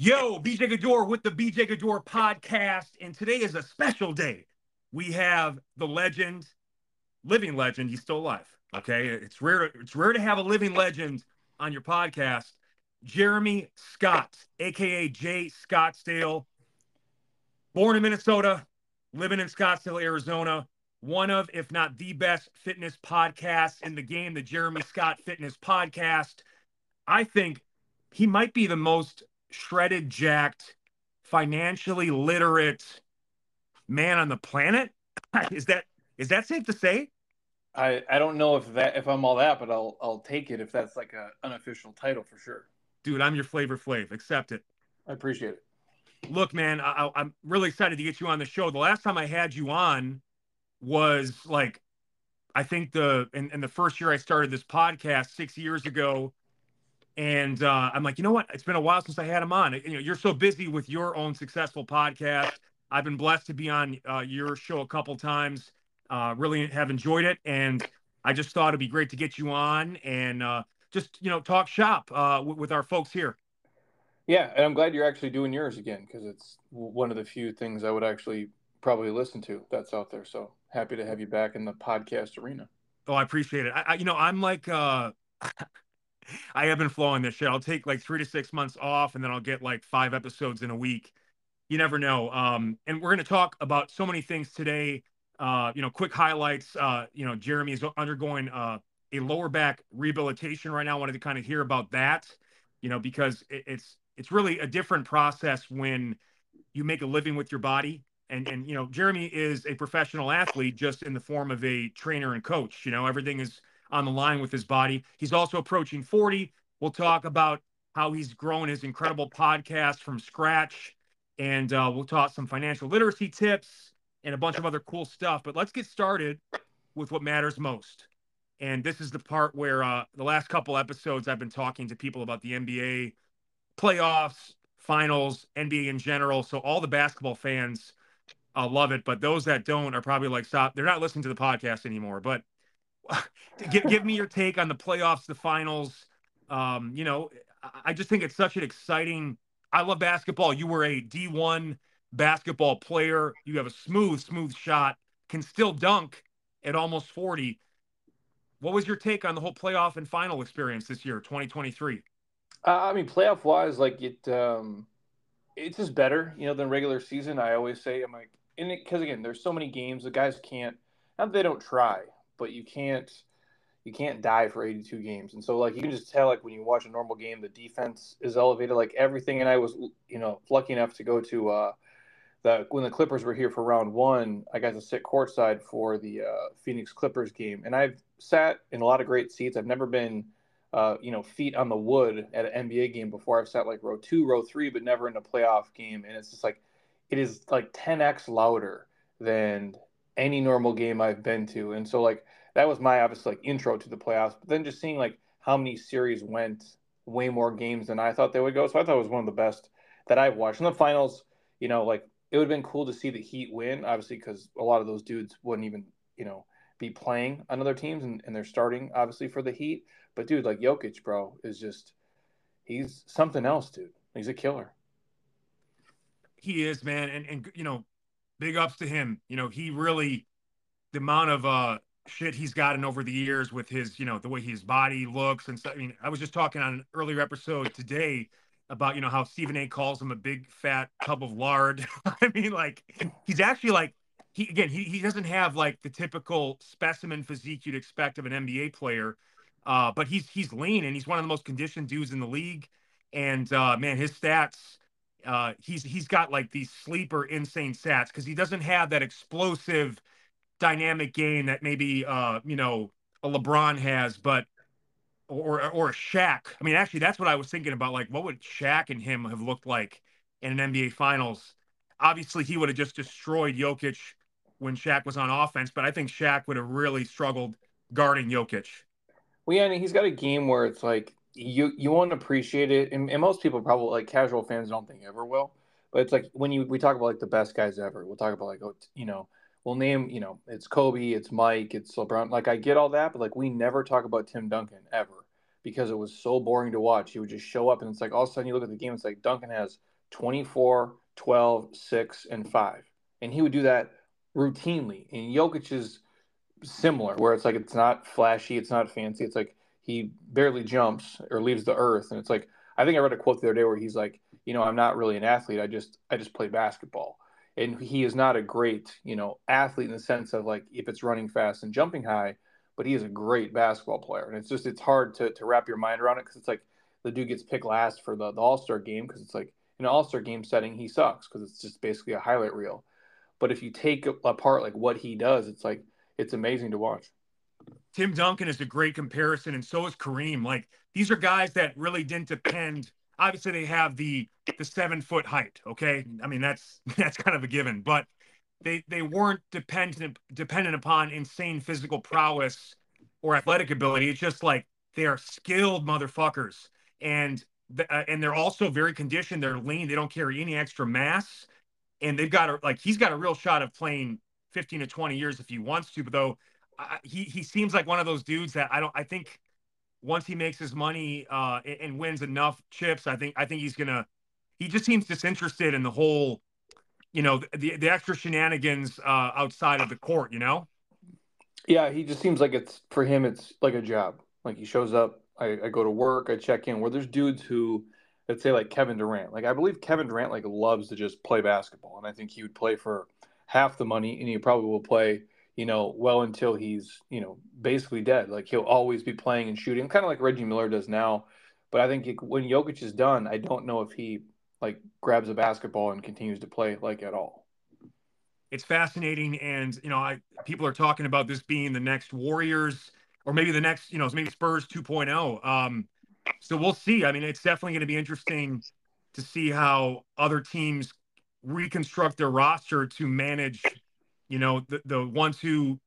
Yo, BJ Gaddour with the BJ Gaddour podcast. And today is a special day. We have the legend, living legend. He's still alive. Okay. It's rare. It's rare to have a living legend on your podcast. Jeremy Scott, aka Jay Scottsdale, born in Minnesota, living in Scottsdale, Arizona. One of, if not the best fitness podcasts in the game, the Jeremy Scott Fitness Podcast. I think he might be the most shredded, jacked, financially literate man on the planet. is that is that safe to say? I, I don't know if that if I'm all that, but I'll I'll take it if that's like an unofficial title for sure. Dude, I'm your flavor flav. Accept it. I appreciate it. Look, man, I, I'm really excited to get you on the show. The last time I had you on was like, I think the in, in the first year I started this podcast six years ago, and uh, I'm like, you know what? It's been a while since I had him on. You know, you're so busy with your own successful podcast. I've been blessed to be on uh, your show a couple times. Uh, really have enjoyed it, and I just thought it'd be great to get you on and uh, just you know talk shop uh, w- with our folks here. Yeah, and I'm glad you're actually doing yours again because it's one of the few things I would actually probably listen to that's out there. So happy to have you back in the podcast arena. Oh, I appreciate it. I, I you know I'm like uh, I have been flowing this shit. I'll take like three to six months off, and then I'll get like five episodes in a week. You never know. Um, and we're going to talk about so many things today. Uh, you know, quick highlights. Uh, you know, Jeremy is undergoing uh, a lower back rehabilitation right now. I wanted to kind of hear about that. You know, because it, it's it's really a different process when you make a living with your body. And and you know, Jeremy is a professional athlete, just in the form of a trainer and coach. You know, everything is on the line with his body. He's also approaching 40. We'll talk about how he's grown his incredible podcast from scratch. And uh, we'll talk some financial literacy tips and a bunch of other cool stuff. But let's get started with what matters most. And this is the part where uh, the last couple episodes I've been talking to people about the NBA playoffs, finals, NBA in general. So all the basketball fans uh, love it, but those that don't are probably like, stop. They're not listening to the podcast anymore. But give, give me your take on the playoffs, the finals. Um, you know, I just think it's such an exciting. I love basketball. You were a D1 basketball player. You have a smooth, smooth shot, can still dunk at almost 40. What was your take on the whole playoff and final experience this year, 2023? Uh, I mean, playoff wise, like it, um, it's just better, you know, than regular season. I always say, I'm like, because again, there's so many games. The guys can't, not that they don't try, but you can't you can't die for 82 games. And so like you can just tell like when you watch a normal game, the defense is elevated, like everything. And I was you know lucky enough to go to uh, the when the Clippers were here for round one, I got to sit courtside for the uh, Phoenix Clippers game, and I've sat in a lot of great seats. I've never been uh, you know feet on the wood at an NBA game before. I've sat like row two, row three, but never in a playoff game, and it's just like it is like 10x louder than any normal game I've been to. And so like that was my obviously like intro to the playoffs. But then just seeing like how many series went way more games than I thought they would go. So I thought it was one of the best that I've watched. In the finals, you know, like it would have been cool to see the Heat win, obviously, because a lot of those dudes wouldn't even, you know, be playing on other teams and, and they're starting obviously for the Heat. But dude, like Jokic, bro, is just he's something else, dude. He's a killer. He is, man. And and you know, big ups to him. You know, he really the amount of uh shit he's gotten over the years with his, you know, the way his body looks and stuff. I mean, I was just talking on an earlier episode today about, you know, how Stephen A calls him a big fat tub of lard. I mean, like he's actually like he again, he, he doesn't have like the typical specimen physique you'd expect of an NBA player. Uh, but he's he's lean and he's one of the most conditioned dudes in the league. And uh, man, his stats uh, he's he's got like these sleeper insane stats because he doesn't have that explosive dynamic game that maybe uh, you know a LeBron has, but or or a Shaq. I mean, actually, that's what I was thinking about. Like, what would Shaq and him have looked like in an NBA Finals? Obviously, he would have just destroyed Jokic when Shaq was on offense, but I think Shaq would have really struggled guarding Jokic. Well, yeah, and he's got a game where it's like you you won't appreciate it, and, and most people probably like casual fans don't think ever will. But it's like when you we talk about like the best guys ever, we'll talk about like oh you know we'll name you know it's Kobe, it's Mike, it's LeBron. Like I get all that, but like we never talk about Tim Duncan ever. because it was so boring to watch. He would just show up and it's like all of a sudden you look at the game, it's like Duncan has 24, 12, 6, and 5. And he would do that routinely. And Jokic is similar, where it's like it's not flashy, it's not fancy. It's like he barely jumps or leaves the earth. And it's like I think I read a quote the other day where he's like, you know, I'm not really an athlete. I just I just play basketball. And he is not a great, you know, athlete in the sense of like if it's running fast and jumping high, but he is a great basketball player. And it's just it's hard to to wrap your mind around it because it's like the dude gets picked last for the, the All Star game because it's like in an All Star game setting he sucks because it's just basically a highlight reel. But if you take apart like what he does, it's like it's amazing to watch. Tim Duncan is a great comparison, and so is Kareem. Like these are guys that really didn't depend. Obviously, they have the the seven foot height. Okay, I mean that's that's kind of a given, but they they weren't dependent dependent upon insane physical prowess or athletic ability. It's just like they are skilled motherfuckers, and uh, and they're also very conditioned. They're lean. They don't carry any extra mass, and they've got a like he's got a real shot of playing 15 to 20 years if he wants to. But though He he seems like one of those dudes that I don't I think once he makes his money uh, and, and wins enough chips, I think I think he's gonna. He just seems disinterested in the whole, you know, the the extra shenanigans uh, outside of the court. You know. Yeah, he just seems like it's for him. It's like a job. Like he shows up. I, I go to work. I check in. Where there's dudes who, let's say, like Kevin Durant. Like I believe Kevin Durant like loves to just play basketball, and I think he would play for half the money, and he probably will play you know, well until he's, you know, basically dead. Like he'll always be playing and shooting, kind of like Reggie Miller does now. But I think it, when Jokic is done, I don't know if he like grabs a basketball and continues to play like at all. It's fascinating, and you know, I people are talking about this being the next Warriors or maybe the next, you know, maybe Spurs 2.0. Um, so we'll see. I mean, it's definitely going to be interesting to see how other teams reconstruct their roster to manage you know, the, the ones who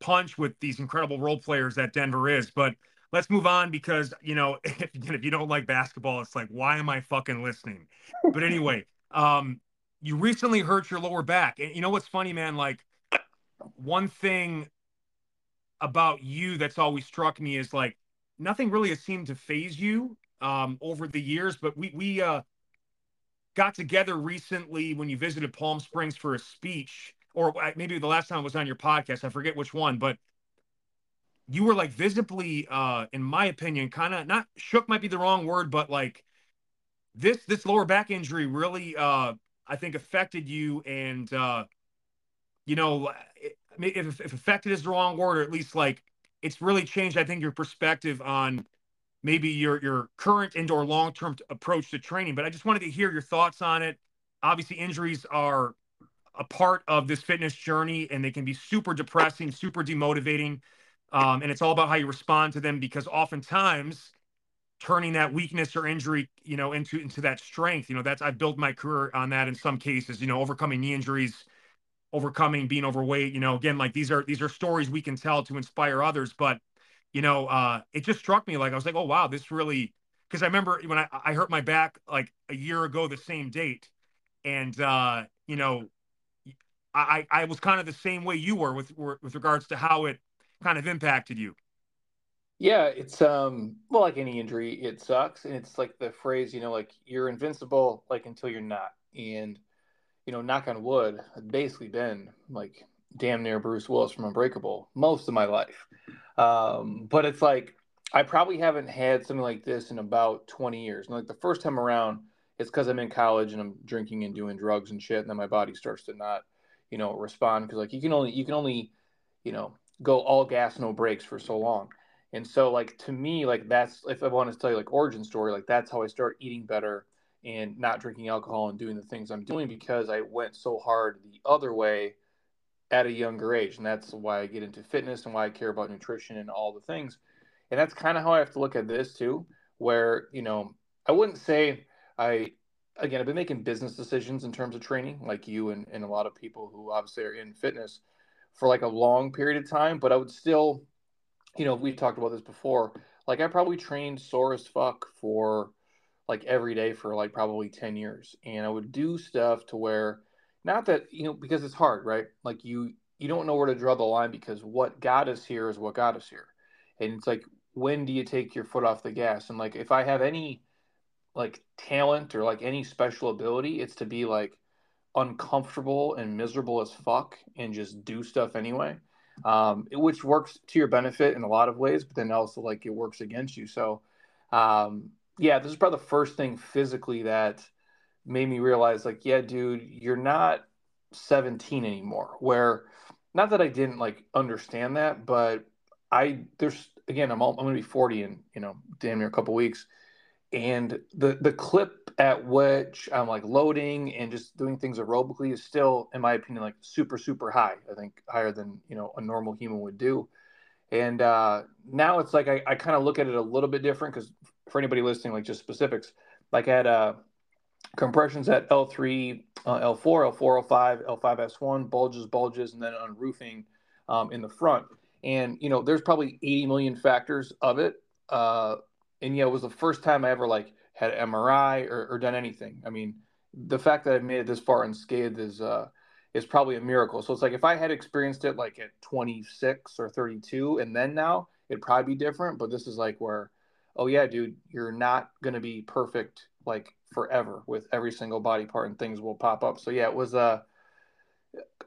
punch with these incredible role players that Denver is. But let's move on because, you know, if, if you don't like basketball, it's like, why am I fucking listening? But anyway, um, you recently hurt your lower back. And you know what's funny, man? Like, one thing about you that's always struck me is like nothing really has seemed to phase you um, over the years. But we we uh, got together recently when you visited Palm Springs for a speech, or maybe the last time was on your podcast. I forget which one, but you were like visibly, uh, in my opinion, kind of not shook might be the wrong word, but like this this lower back injury really, uh, I think affected you, and uh, you know, if, if affected is the wrong word, or at least like it's really changed. I think your perspective on maybe your your current and or long term approach to training. But I just wanted to hear your thoughts on it. Obviously, injuries are a part of this fitness journey and they can be super depressing, super demotivating. Um, and it's all about how you respond to them because oftentimes turning that weakness or injury, you know, into into that strength, you know, that's I've built my career on that in some cases, you know, overcoming knee injuries, overcoming being overweight, you know, again, like these are these are stories we can tell to inspire others. But, you know, uh, it just struck me like I was like, oh wow, this really because I remember when I, I hurt my back like a year ago, the same date. And uh, you know, I, I was kind of the same way you were with with regards to how it kind of impacted you. Yeah, it's um well like any injury, it sucks, and it's like the phrase, you know, like you're invincible like until you're not, and you know, knock on wood, I've basically been like damn near Bruce Willis from Unbreakable most of my life, um, but it's like I probably haven't had something like this in about 20 years. And like the first time around, it's because I'm in college and I'm drinking and doing drugs and shit, and then my body starts to not you know, respond because like you can only you can only, you know, go all gas no brakes for so long. And so like to me, like that's if I want to tell you like origin story, like that's how I start eating better and not drinking alcohol and doing the things I'm doing because I went so hard the other way at a younger age. And that's why I get into fitness and why I care about nutrition and all the things. And that's kind of how I have to look at this too, where, you know, I wouldn't say I again, I've been making business decisions in terms of training, like you and, and a lot of people who obviously are in fitness for like a long period of time. But I would still, you know, we've talked about this before. Like I probably trained sore as fuck for like every day for like probably 10 years. And I would do stuff to where not that, you know, because it's hard, right? Like you you don't know where to draw the line because what got us here is what got us here. And it's like when do you take your foot off the gas? And like, if I have any like talent or like any special ability, it's to be like uncomfortable and miserable as fuck and just do stuff anyway. Um, which works to your benefit in a lot of ways, but then also like it works against you. So, um, yeah, this is probably the first thing physically that made me realize, like, yeah, dude, you're not 17 anymore. Where, not that I didn't like understand that, but I there's again, I'm all, I'm gonna be 40 in you know damn near a couple weeks, and the the clip at which I'm like loading and just doing things aerobically is still, in my opinion, like super super high. I think higher than you know a normal human would do. And uh, now it's like I, I kind of look at it a little bit different because for anybody listening, like just specifics, like I had uh, compressions at L3, uh, L4, L4, L5, L5S1, bulges, bulges, and then unroofing um, in the front. And you know, there's probably 80 million factors of it. Uh, and yeah, it was the first time I ever like had MRI or, or done anything. I mean, the fact that I've made it this far unscathed is uh, is probably a miracle. So it's like if I had experienced it like at 26 or 32, and then now it'd probably be different. But this is like where, oh yeah, dude, you're not gonna be perfect like forever with every single body part, and things will pop up. So yeah, it was a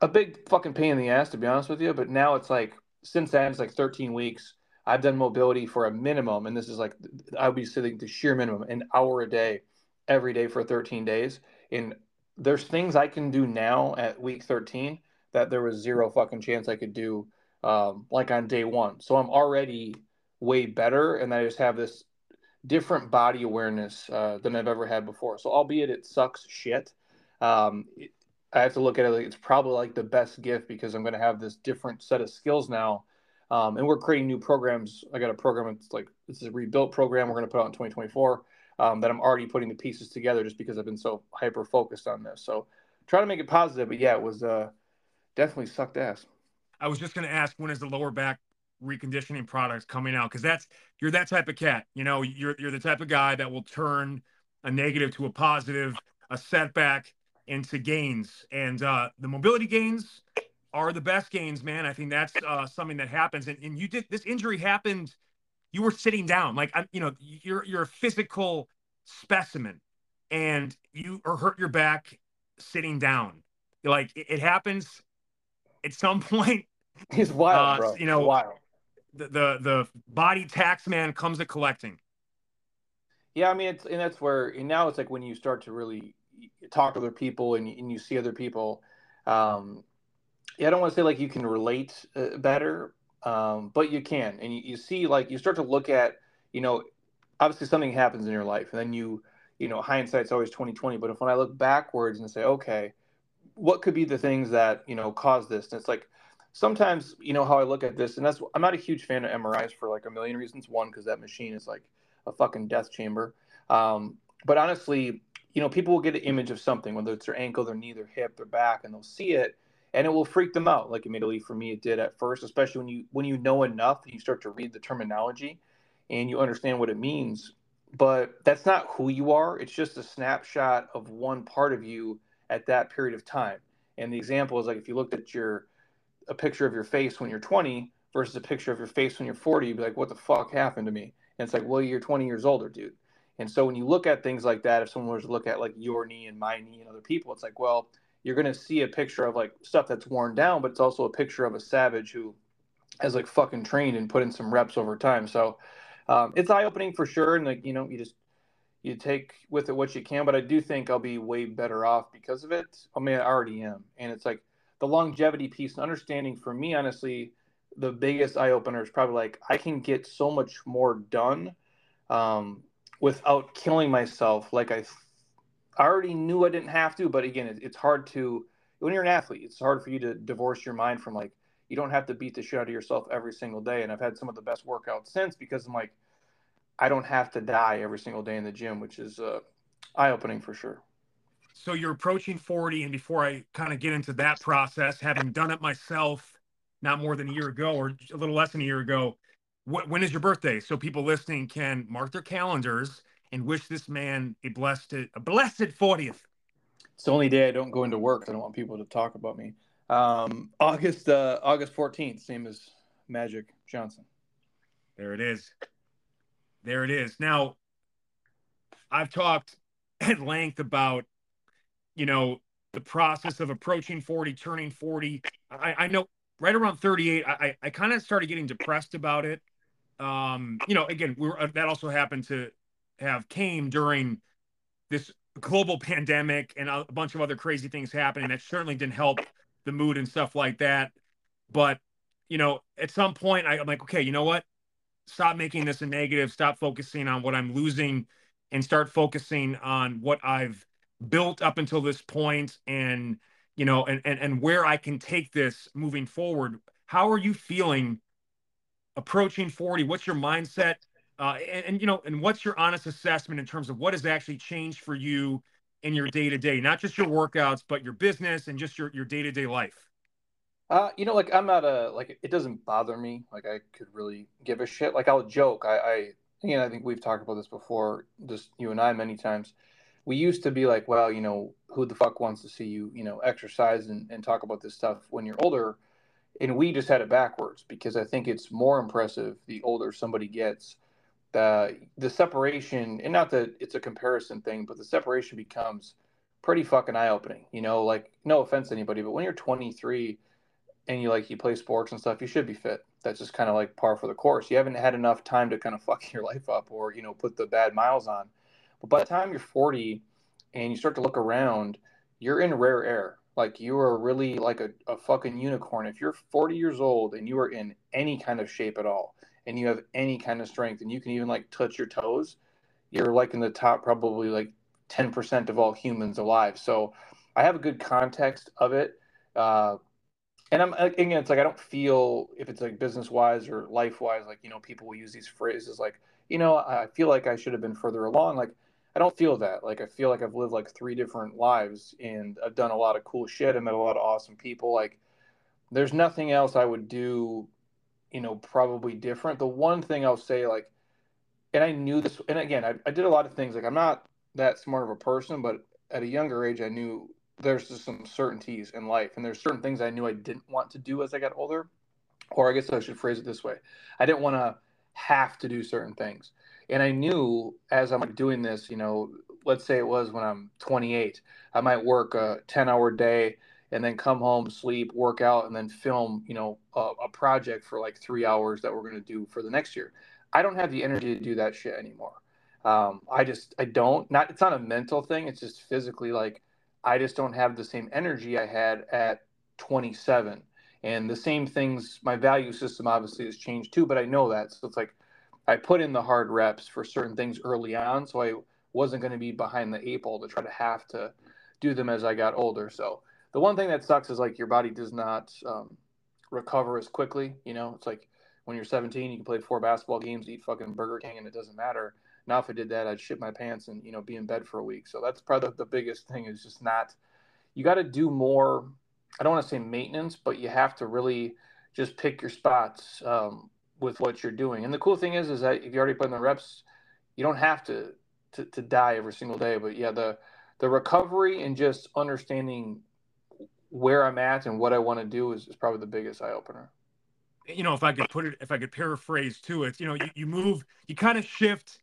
a big fucking pain in the ass to be honest with you. But now it's like since then it's like 13 weeks. I've done mobility for a minimum, and this is like I would be sitting the sheer minimum, an hour a day, every day for 13 days. And there's things I can do now at week 13 that there was zero fucking chance I could do um, like on day one. So I'm already way better, and I just have this different body awareness uh, than I've ever had before. So albeit it sucks shit, um, it, I have to look at it. Like it's probably like the best gift because I'm going to have this different set of skills now um, and we're creating new programs. I got a program. It's like this is a rebuilt program. We're going to put out in 2024 um, that I'm already putting the pieces together just because I've been so hyper focused on this. So try to make it positive. But yeah, it was uh, definitely sucked ass. I was just going to ask when is the lower back reconditioning products coming out? Because that's you're that type of cat. You know, you're you're the type of guy that will turn a negative to a positive, a setback into gains, and uh, the mobility gains are the best gains, man. I think that's uh, something that happens. And, and you did this injury happened. You were sitting down, like I'm, you know, you're you're a physical specimen, and you or hurt your back sitting down. Like it, it happens at some point. He's wild, uh, bro. You know, wild. The, the the body tax man comes to collecting. Yeah, I mean, it's and that's where and now it's like when you start to really talk to other people and, and you see other people. Um, yeah, I don't want to say like you can relate uh, better, um, but you can, and you, you see like you start to look at, you know, obviously something happens in your life, and then you, you know, hindsight's always twenty twenty. But if when I look backwards and say, okay, what could be the things that you know caused this? And it's like sometimes you know how I look at this, and that's I'm not a huge fan of MRIs for like a million reasons. One, because that machine is like a fucking death chamber. Um, but honestly, you know, people will get an image of something, whether it's their ankle, their knee, their hip, their back, and they'll see it and it will freak them out. Like immediately for me it did at first especially when you when you know enough and you start to read the terminology and you understand what it means. But that's not who you are. It's just a snapshot of one part of you at that period of time. And the example is like if you looked at your a picture of your face when you're 20 versus a picture of your face when you're 40 you'd be like what the fuck happened to me? And it's like well you're 20 years older dude. And so when you look at things like that if someone was to look at like your knee and my knee and other people it's like well you're going to see a picture of like stuff that's worn down, but it's also a picture of a savage who has like fucking trained and put in some reps over time. So um, it's eye opening for sure. And like, you know, you just, you take with it what you can, but I do think I'll be way better off because of it. I mean, I already am. And it's like the longevity piece and understanding for me, honestly, the biggest eye opener is probably like I can get so much more done um, without killing myself like I I already knew I didn't have to, but again, it, it's hard to when you're an athlete. It's hard for you to divorce your mind from like you don't have to beat the shit out of yourself every single day. And I've had some of the best workouts since because I'm like I don't have to die every single day in the gym, which is uh, eye opening for sure. So you're approaching 40, and before I kind of get into that process, having done it myself not more than a year ago or a little less than a year ago, wh- when is your birthday? So people listening can mark their calendars and wish this man a blessed a blessed 40th. It's the only day I don't go into work. I don't want people to talk about me. Um, August uh, August 14th, same as Magic Johnson. There it is. There it is. Now, I've talked at length about, you know, the process of approaching 40, turning 40. I, I know right around 38, I, I kind of started getting depressed about it. Um, you know, again, we are that also happened to have came during this global pandemic and a bunch of other crazy things happening. That certainly didn't help the mood and stuff like that. But, you know, at some point, I, I'm like, okay, you know what? Stop making this a negative. Stop focusing on what I'm losing and start focusing on what I've built up until this point and you know and and, and where I can take this moving forward. How are you feeling approaching 40? What's your mindset? Uh, and, and you know, and what's your honest assessment in terms of what has actually changed for you in your day to day, not just your workouts, but your business and just your your day to day life? Uh, you know, like I'm not a like it doesn't bother me. Like I could really give a shit. Like I'll joke. I, I you know, I think we've talked about this before, just you and I many times. We used to be like, well, you know, who the fuck wants to see you, you know, exercise and, and talk about this stuff when you're older? And we just had it backwards because I think it's more impressive the older somebody gets. The the separation, and not that it's a comparison thing, but the separation becomes pretty fucking eye opening. You know, like no offense to anybody, but when you're 23 and you like you play sports and stuff, you should be fit that's just kind of like par for the course. You haven't had enough time to kind of fuck your life up or, you know, put the bad miles on. But by the time you're 40 and you start to look around, you're in rare air. Like you are really like a, a fucking unicorn. If you're 40 years old and you are in any kind of shape at all and you have any kind of strength and you can even like touch your toes, you're like in the top probably like 10% of all humans alive. So I have a good context of it. Uh, and I'm again, it's like I don't feel if it's like business wise or life wise, like you know, people will use these phrases like, you know, I feel like I should have been further along. Like I don't feel that. Like I feel like I've lived like three different lives and I've done a lot of cool shit. I met a lot of awesome people. Like there's nothing else I would do, you know, probably different. The one thing I'll say, like, and I knew this, and again, I, I did a lot of things. Like I'm not that smart of a person, but at a younger age, I knew there's just some certainties in life, and there's certain things I knew I didn't want to do as I got older, or I guess I should phrase it this way: I didn't want to have to do certain things, and I knew as I'm doing this, you know, let's say it was when I'm 28, I might work a 10-hour day and then come home, sleep, work out, and then film, you know, a, a project for like three hours that we're going to do for the next year. I don't have the energy to do that shit anymore. Um, I just I don't. Not it's not a mental thing. It's just physically like I just don't have the same energy I had at 27. And the same things, my value system obviously has changed too, but I know that. So it's like I put in the hard reps for certain things early on. So I wasn't going to be behind the eight ball to try to have to do them as I got older. So the one thing that sucks is like your body does not um, recover as quickly. You know, it's like when you're 17, you can play four basketball games, eat fucking Burger King, and it doesn't matter. Now, if I did that, I'd shit my pants and you know be in bed for a week. So that's probably the biggest thing is just not. You got to do more. I don't want to say maintenance, but you have to really just pick your spots um, with what you're doing. And the cool thing is, is that if you already put in the reps, you don't have to, to to die every single day. But yeah, the the recovery and just understanding where I'm at and what I want to do is, is probably the biggest eye opener. You know, if I could put it, if I could paraphrase to it, you know, you, you move, you kind of shift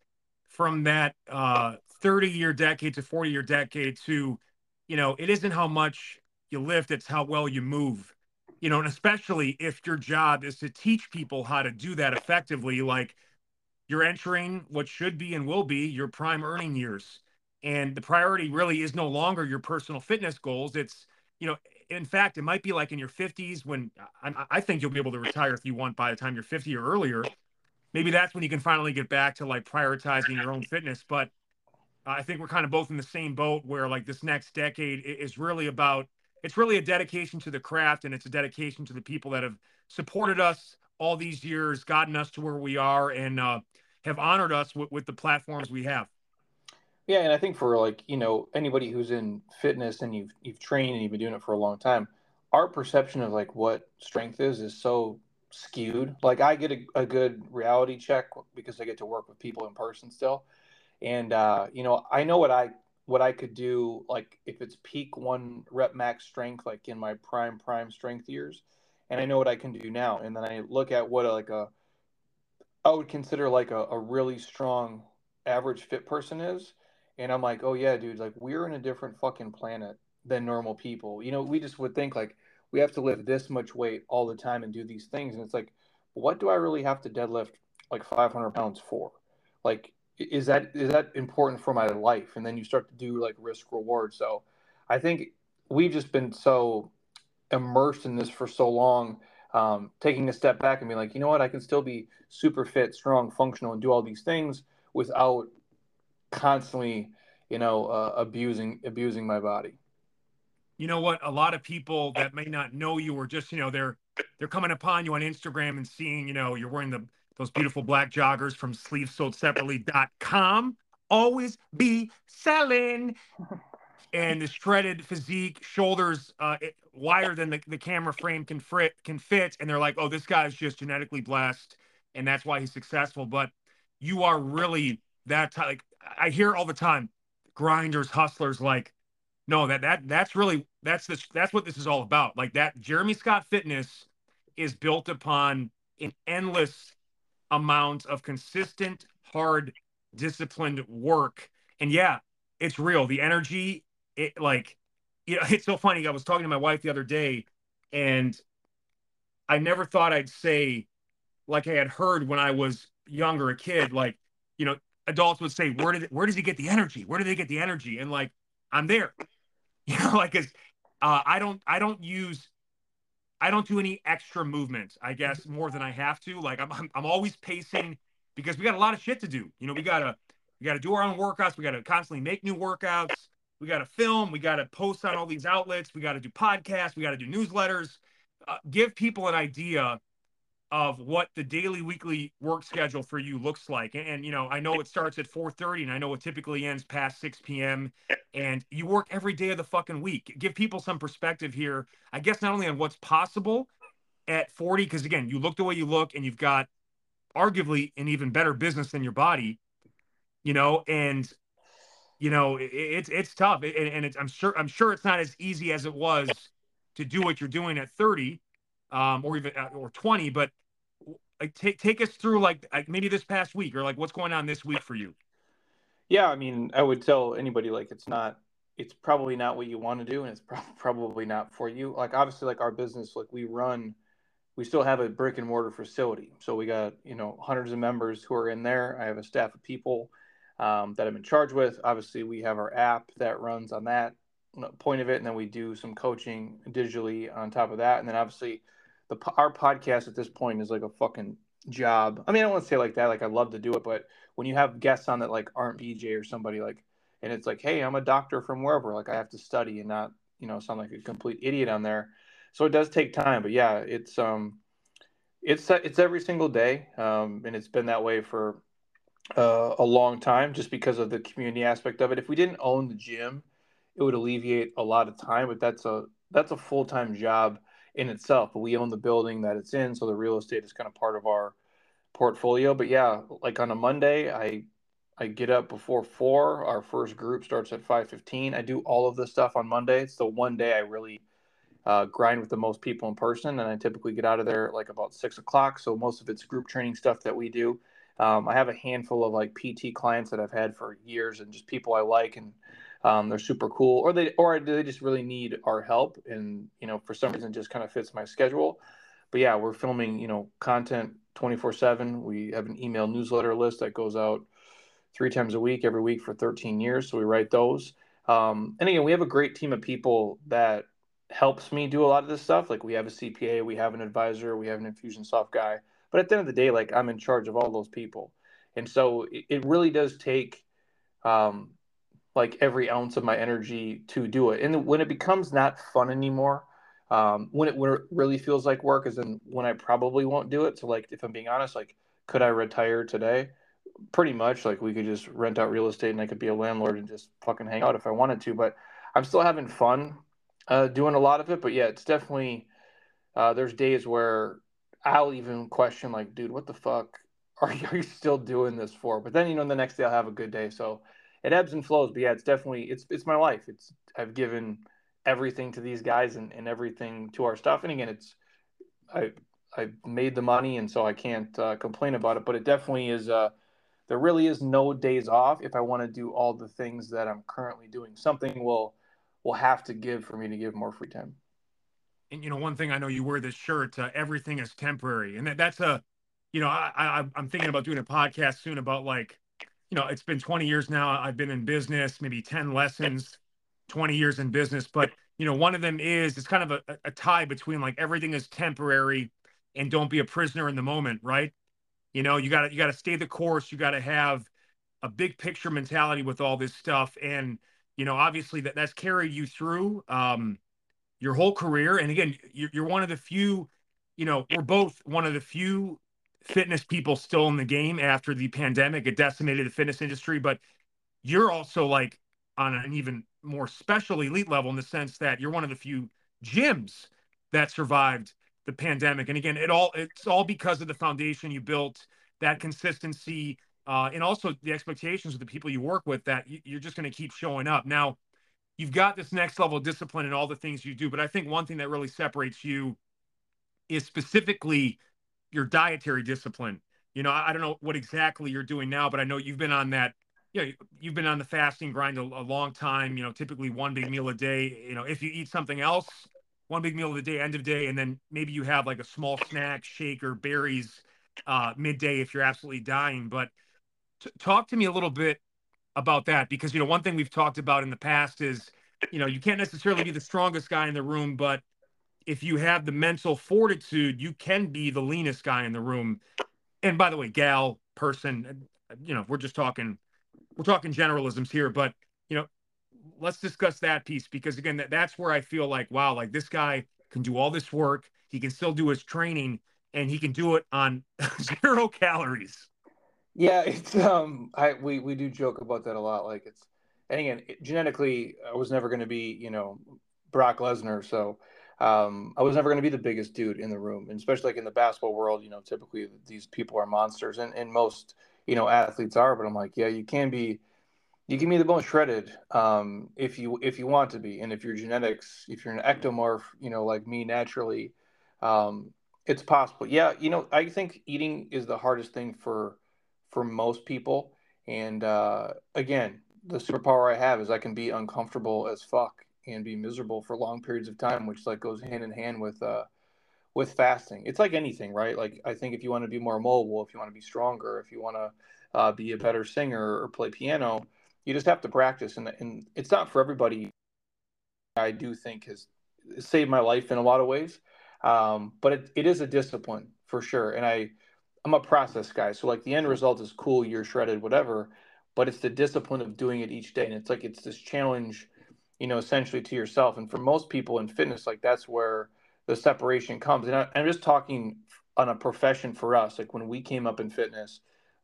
from that uh, 30 year decade to 40 year decade to, you know, it isn't how much you lift, it's how well you move. You know, and especially if your job is to teach people how to do that effectively, like you're entering what should be and will be your prime earning years. And the priority really is no longer your personal fitness goals. It's, you know, in fact, it might be like in your 50s when I, I think you'll be able to retire if you want by the time you're 50 or earlier maybe that's when you can finally get back to like prioritizing your own fitness. But I think we're kind of both in the same boat where like this next decade is really about it's really a dedication to the craft and it's a dedication to the people that have supported us all these years, gotten us to where we are, and uh, have honored us with, with the platforms we have. Yeah, and I think for like you know anybody who's in fitness and you've you've trained and you've been doing it for a long time, our perception of like what strength is is so skewed. Like I get a, a good reality check because I get to work with people in person still, and uh, you know I know what I what I could do. Like if it's peak one rep max strength, like in my prime prime strength years, and I know what I can do now. And then I look at what like a I would consider like a, a really strong average fit person is. And I'm like, oh yeah, dude, like we're in a different fucking planet than normal people. You know, we just would think like we have to lift this much weight all the time and do these things. And it's like, what do I really have to deadlift like 500 pounds for? Like, is that is that important for my life? And then you start to do like risk reward. So I think we've just been so immersed in this for so long um, taking a step back and being like, you know what, I can still be super fit, strong, functional, and do all these things without constantly, you know, uh, abusing abusing my body. You know what? A lot of people that may not know you or just, you know, they're they're coming upon you on Instagram and seeing, you know, you're wearing the those beautiful black joggers from sleevesoldseparately.com. Always be selling and the shredded physique, shoulders uh, wider than the, the camera frame can fit, can fit, and they're like, "Oh, this guy's just genetically blessed, and that's why he's successful." But you are really that type. Like I hear all the time, grinders, hustlers. Like, no, that that that's really that's this that's what this is all about. Like that, Jeremy Scott Fitness is built upon an endless amount of consistent, hard, disciplined work. And yeah, it's real. The energy it like you know it's so funny i was talking to my wife the other day and i never thought i'd say like i had heard when i was younger a kid like you know adults would say where did where does he get the energy? Where do they get the energy? And like i'm there. You know like cause uh, i don't i don't use i don't do any extra movement i guess more than i have to. Like i'm i'm, I'm always pacing because we got a lot of shit to do. You know we gotta we gotta do our own workouts. We gotta constantly make new workouts. We got to film, we got to post on all these outlets, we got to do podcasts, we got to do newsletters, uh, give people an idea of what the daily weekly work schedule for you looks like. And, and, you know i know it starts at 4.30 and i know it typically ends past 6 p.m and you work every day of the fucking week. Give people some perspective here i guess not only on what's possible at 40 because again you look the way you look and you've got arguably an even better business than your body you know and you know, it, it's it's tough, and, and it's I'm sure I'm sure it's not as easy as it was to do what you're doing at 30, um, or even uh, or 20. But like, take take us through like, like maybe this past week or like what's going on this week for you. Yeah, I mean, I would tell anybody like it's not it's probably not what you want to do and it's pro- probably not for you like obviously like our business like we run we still have a brick and mortar facility so we got you know hundreds of members who are in there i have a staff of people um, that I'm in charge with. Obviously, we have our app that runs on that point of it, and then we do some coaching digitally on top of that. And then obviously, the our podcast at this point is like a fucking job. I mean, I don't want to say like that. Like I love to do it, but when you have guests on that like aren't BJ or somebody like, and it's like, hey, I'm a doctor from wherever. Like I have to study and not you know sound like a complete idiot on there. So it does take time, but yeah, it's um, it's it's every single day, um, and it's been that way for uh, a long time just because of the community aspect of it. If we didn't own the gym, it would alleviate a lot of time, but that's a that's a full time job in itself. But we own the building that it's in, so the real estate is kind of part of our portfolio. But yeah, like on a Monday, I I get up before four. Our first group starts at five fifteen. I do all of this stuff on Monday. It's the one day I really uh, grind with the most people in person, and I typically get out of there like about six o'clock. So most of it's group training stuff that we do. Um, I have a handful of like PT clients that I've had for years and just people I like and um, they're super cool or they or do they just really need our help and you know for some reason just kind of fits my schedule. But yeah, we're filming you know content 24 7. We have an email newsletter list that goes out three times a week every week for 13 years. So we write those. Um, and again, we have a great team of people that helps me do a lot of this stuff. Like we have a CPA, we have an advisor, we have an Infusionsoft guy but at the end of the day, like I'm in charge of all those people. And so it, it really does take um, like every ounce of my energy to do it. And when it becomes not fun anymore, um, when it when it really feels like work is then when I probably won't do it. So like if I'm being honest, like could I retire today? Pretty much. Like we could just rent out real estate and I could be a landlord and just fucking hang out if I wanted to. But I'm still having fun uh, doing a lot of it. But yeah, it's definitely uh, there's days where I'll even question like, dude, what the fuck are you still doing this for? But then you know the next day I'll have a good day. So it ebbs and flows. But yeah, it's definitely it's it's my life. It's I've given everything to these guys and, and everything to our stuff. And again, it's I I've made the money, and so I can't uh, complain about it. But it definitely is. Uh, there really is no days off if I want to do all the things that I'm currently doing. Something will will have to give for me to give more free time. And you know, one thing I know you wear this shirt. Uh, everything is temporary, and that, that's a, you know, I, I I'm thinking about doing a podcast soon about like, you know, it's been 20 years now. I've been in business, maybe 10 lessons, 20 years in business, but you know, one of them is it's kind of a, a tie between like everything is temporary and don't be a prisoner in the moment, right? You know, you got to you got to stay the course. You got to have a big picture mentality with all this stuff, and you know, obviously that that's carried you through um, your whole career. And again, you're, you're one of the few. You know, we're both one of the few fitness people still in the game after the pandemic. It decimated the fitness industry, but you're also like on an even more special elite level in the sense that you're one of the few gyms that survived the pandemic. And again, it all it's all because of the foundation you built, that consistency, uh, and also the expectations of the people you work with that you're just going to keep showing up. Now, you've got this next level of discipline in all the things you do, but I think one thing that really separates you is specifically your dietary discipline. You know, I, I don't know what exactly you're doing now, but I know you've been on that you know, you've been on the fasting grind a, a, long time, you know, typically one big meal a day. You know, if you eat something else, one big meal of the day, end of day, and then maybe you have like a small snack, shake or berries uh, midday if you're absolutely dying. But t- talk to me a little bit about that because, you know, one thing we've talked about in the past is, you know, you can't necessarily be the strongest guy in the room, but if you have the mental fortitude, you can be the leanest guy in the room. And by the way, gal, person, you know, we're just talking we're talking generalisms here, but you know, let's discuss that piece because again, that, that's where I feel like, wow, like this guy can do all this work, he can still do his training, and he can do it on zero calories. Yeah, it's um, I we we do joke about that a lot. Like it's, and again, genetically, I was never going to be, you know, Brock Lesnar, so um, I was never going to be the biggest dude in the room, and especially like in the basketball world, you know, typically these people are monsters, and and most you know athletes are but i'm like yeah you can be you can be the most shredded um, if you if you want to be and if your genetics if you're an ectomorph you know like me naturally um, it's possible. Yeah you know i think eating is the hardest thing for for most people and uh, again the superpower i have is i can be uncomfortable as fuck and be miserable for long periods of time which like goes hand in hand with uh, with fasting. It's like anything, right? Like I think if you want to be more mobile, if you want to be stronger, if you want to uh, be a better singer or play piano, you just have to practice. And, and it's not for everybody. I do think has saved my life in a lot of ways, um, but it, it is a discipline for sure. And I I'm a process guy, so like the end result is cool, you're shredded, whatever. But it's the discipline of doing it each day, and it's like it's this challenge, you know, essentially to yourself. And for most people in fitness, like that's where the separation comes. And I, I'm just talking on a profession for us. Like when we came up in fitness,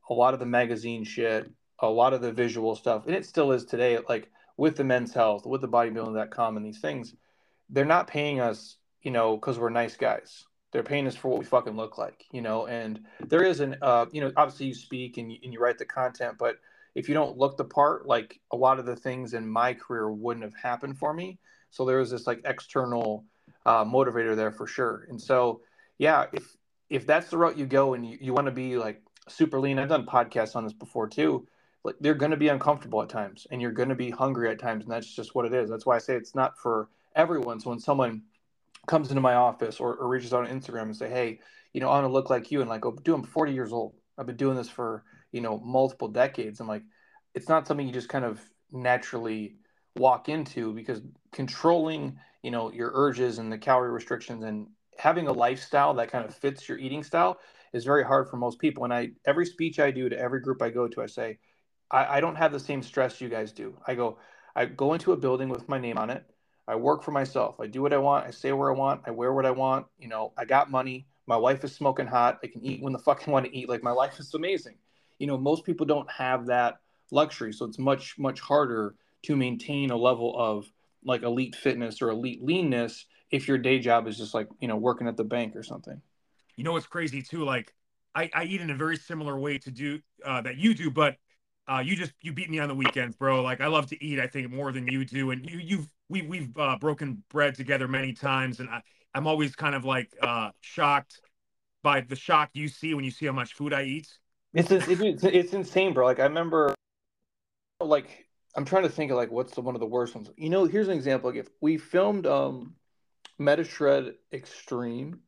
a lot of the magazine shit, a lot of the visual stuff, and it still is today, like with the men's health, with the bodybuilding.com and these things, they're not paying us, you know, because we're nice guys. They're paying us for what we fucking look like, you know. And there is an, uh, you know, obviously you speak and you, and you write the content, but if you don't look the part, like a lot of the things in my career wouldn't have happened for me. So there was this like external uh, motivator there for sure. And so, yeah, if if that's the route you go and you, you want to be like super lean, I've done podcasts on this before too. Like they're going to be uncomfortable at times, and you're going to be hungry at times, and that's just what it is. That's why I say it's not for everyone. So when someone comes into my office or, or reaches out on Instagram and say, "Hey, you know, I want to look like you," and like, "Oh, dude, I'm 40 years old. I've been doing this for you know multiple decades." I'm like, it's not something you just kind of naturally walk into because controlling you know your urges and the calorie restrictions and having a lifestyle that kind of fits your eating style is very hard for most people. And i every speech i do to every group i go to i say I, I don't have the same stress you guys do. I go i go into a building with my name on it. I work for myself. I do what i want. I say where i want. I wear what i want. You know i got money. My wife is smoking hot. I can eat when the fuck I want to eat. Like my life is amazing you know most people don't have that luxury. So it's much much harder to maintain a level of like elite fitness or elite leanness if your day job is just like you know working at the bank or something. You know what's crazy too? Like i, I eat in a very similar way to do uh, that you do but uh, you just you beat me on the weekends bro. Like i love to eat i think more than you do. And you you've we, we've uh, broken bread together many times. And I, i'm always kind of like uh, shocked by the shock you see when you see how much food I eat. It's it's, it's insane, bro. Like I remember, like I'm trying to think of like what's the, one of the worst ones. You know, here's an example. Like if we filmed um, Metashred Extreme,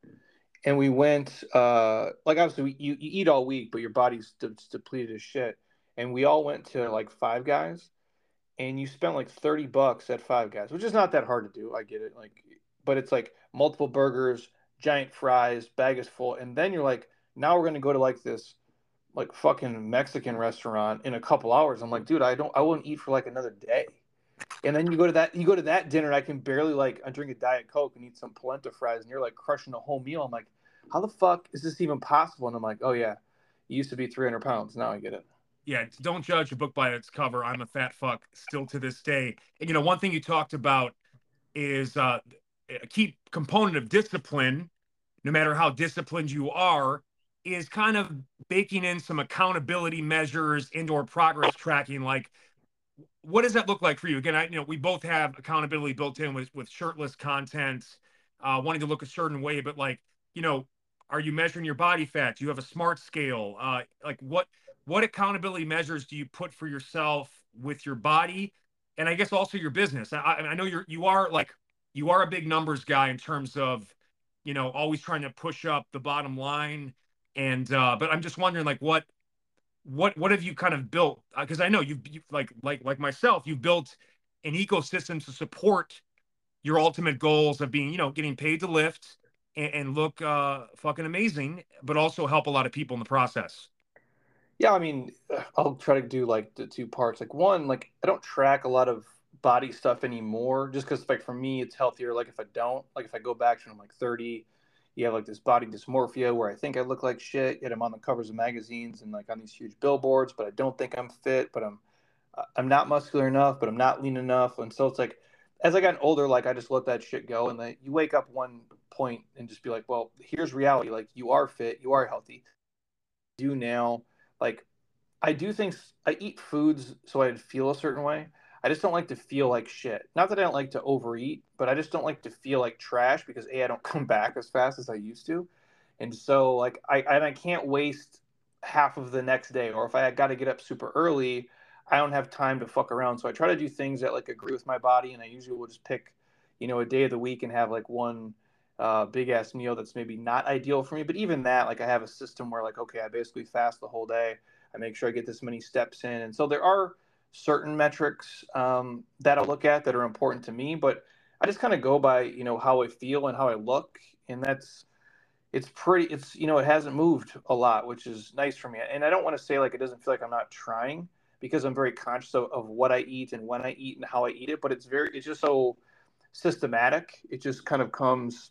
and we went uh like obviously we, you, you eat all week, but your body's de- depleted as shit. And we all went to like Five Guys, and you spent like thirty bucks at Five Guys, which is not that hard to do. I get it, like, but it's like multiple burgers, giant fries, bag is full, and then you're like, now we're gonna go to like this like fucking Mexican restaurant in a couple hours. I'm like, dude, I don't, I wouldn't eat for like another day. And then you go to that, you go to that dinner, I can barely like, I drink a diet coke and eat some polenta fries, and you're like crushing a whole meal. I'm like, how the fuck is this even possible? And I'm like, oh yeah, it used to be 300 pounds. Now I get it. Yeah, don't judge a book by its cover. I'm a fat fuck still to this day. And you know, one thing you talked about is uh, a key component of discipline. No matter how disciplined you are, is kind of baking in some accountability measures indoor progress tracking like what does that look like for you? Again i you know we both have accountability built in with with shirtless content uh wanting to look a certain way but like you know are you measuring your body fat? Do you have a smart scale? Uh like what what accountability measures do you put for yourself with your body and i guess also your business? I, I know you're you are like you are a big numbers guy in terms of you know always trying to push up the bottom line and uh, but I'm just wondering, like, what what what have you kind of built? Because uh, I know you've, you've like like like myself, you've built an ecosystem to support your ultimate goals of being, you know, getting paid to lift and, and look uh, fucking amazing, but also help a lot of people in the process. Yeah, I mean, I'll try to do like the two parts. Like one, like I don't track a lot of body stuff anymore, just because like for me, it's healthier. Like if I don't, like if I go back to I'm like 30, you have like this body dysmorphia where I think I look like shit, yet I'm on the covers of magazines and like on these huge billboards, but I don't think I'm fit, but I'm uh, I'm not muscular enough, but I'm not lean enough. And so it's like as I got older, like I just let that shit go. And then you wake up one point and just be like, well, here's reality. Like you are fit, you are healthy. Do now, like I do things I eat foods so I'd feel a certain way. I just don't like to feel like shit. Not that I don't like to overeat, but I just don't like to feel like trash because a I don't come back as fast as I used to, and so like I and I can't waste half of the next day, or if I got to get up super early, I don't have time to fuck around. So I try to do things that like agree with my body, and I usually will just pick, you know, a day of the week and have like one uh, big ass meal that's maybe not ideal for me. But even that, like I have a system where like okay, I basically fast the whole day. I make sure I get this many steps in, and so there are certain metrics um, that I look at that are important to me, but I just kind of go by you know how I feel and how I look, and that's it's pretty it's you know it hasn't moved a lot, which is nice for me. And I don't want to say like it doesn't feel like I'm not trying because I'm very conscious of, of what I eat and when I eat and how I eat it, but it's very it's just so systematic. It just kind of comes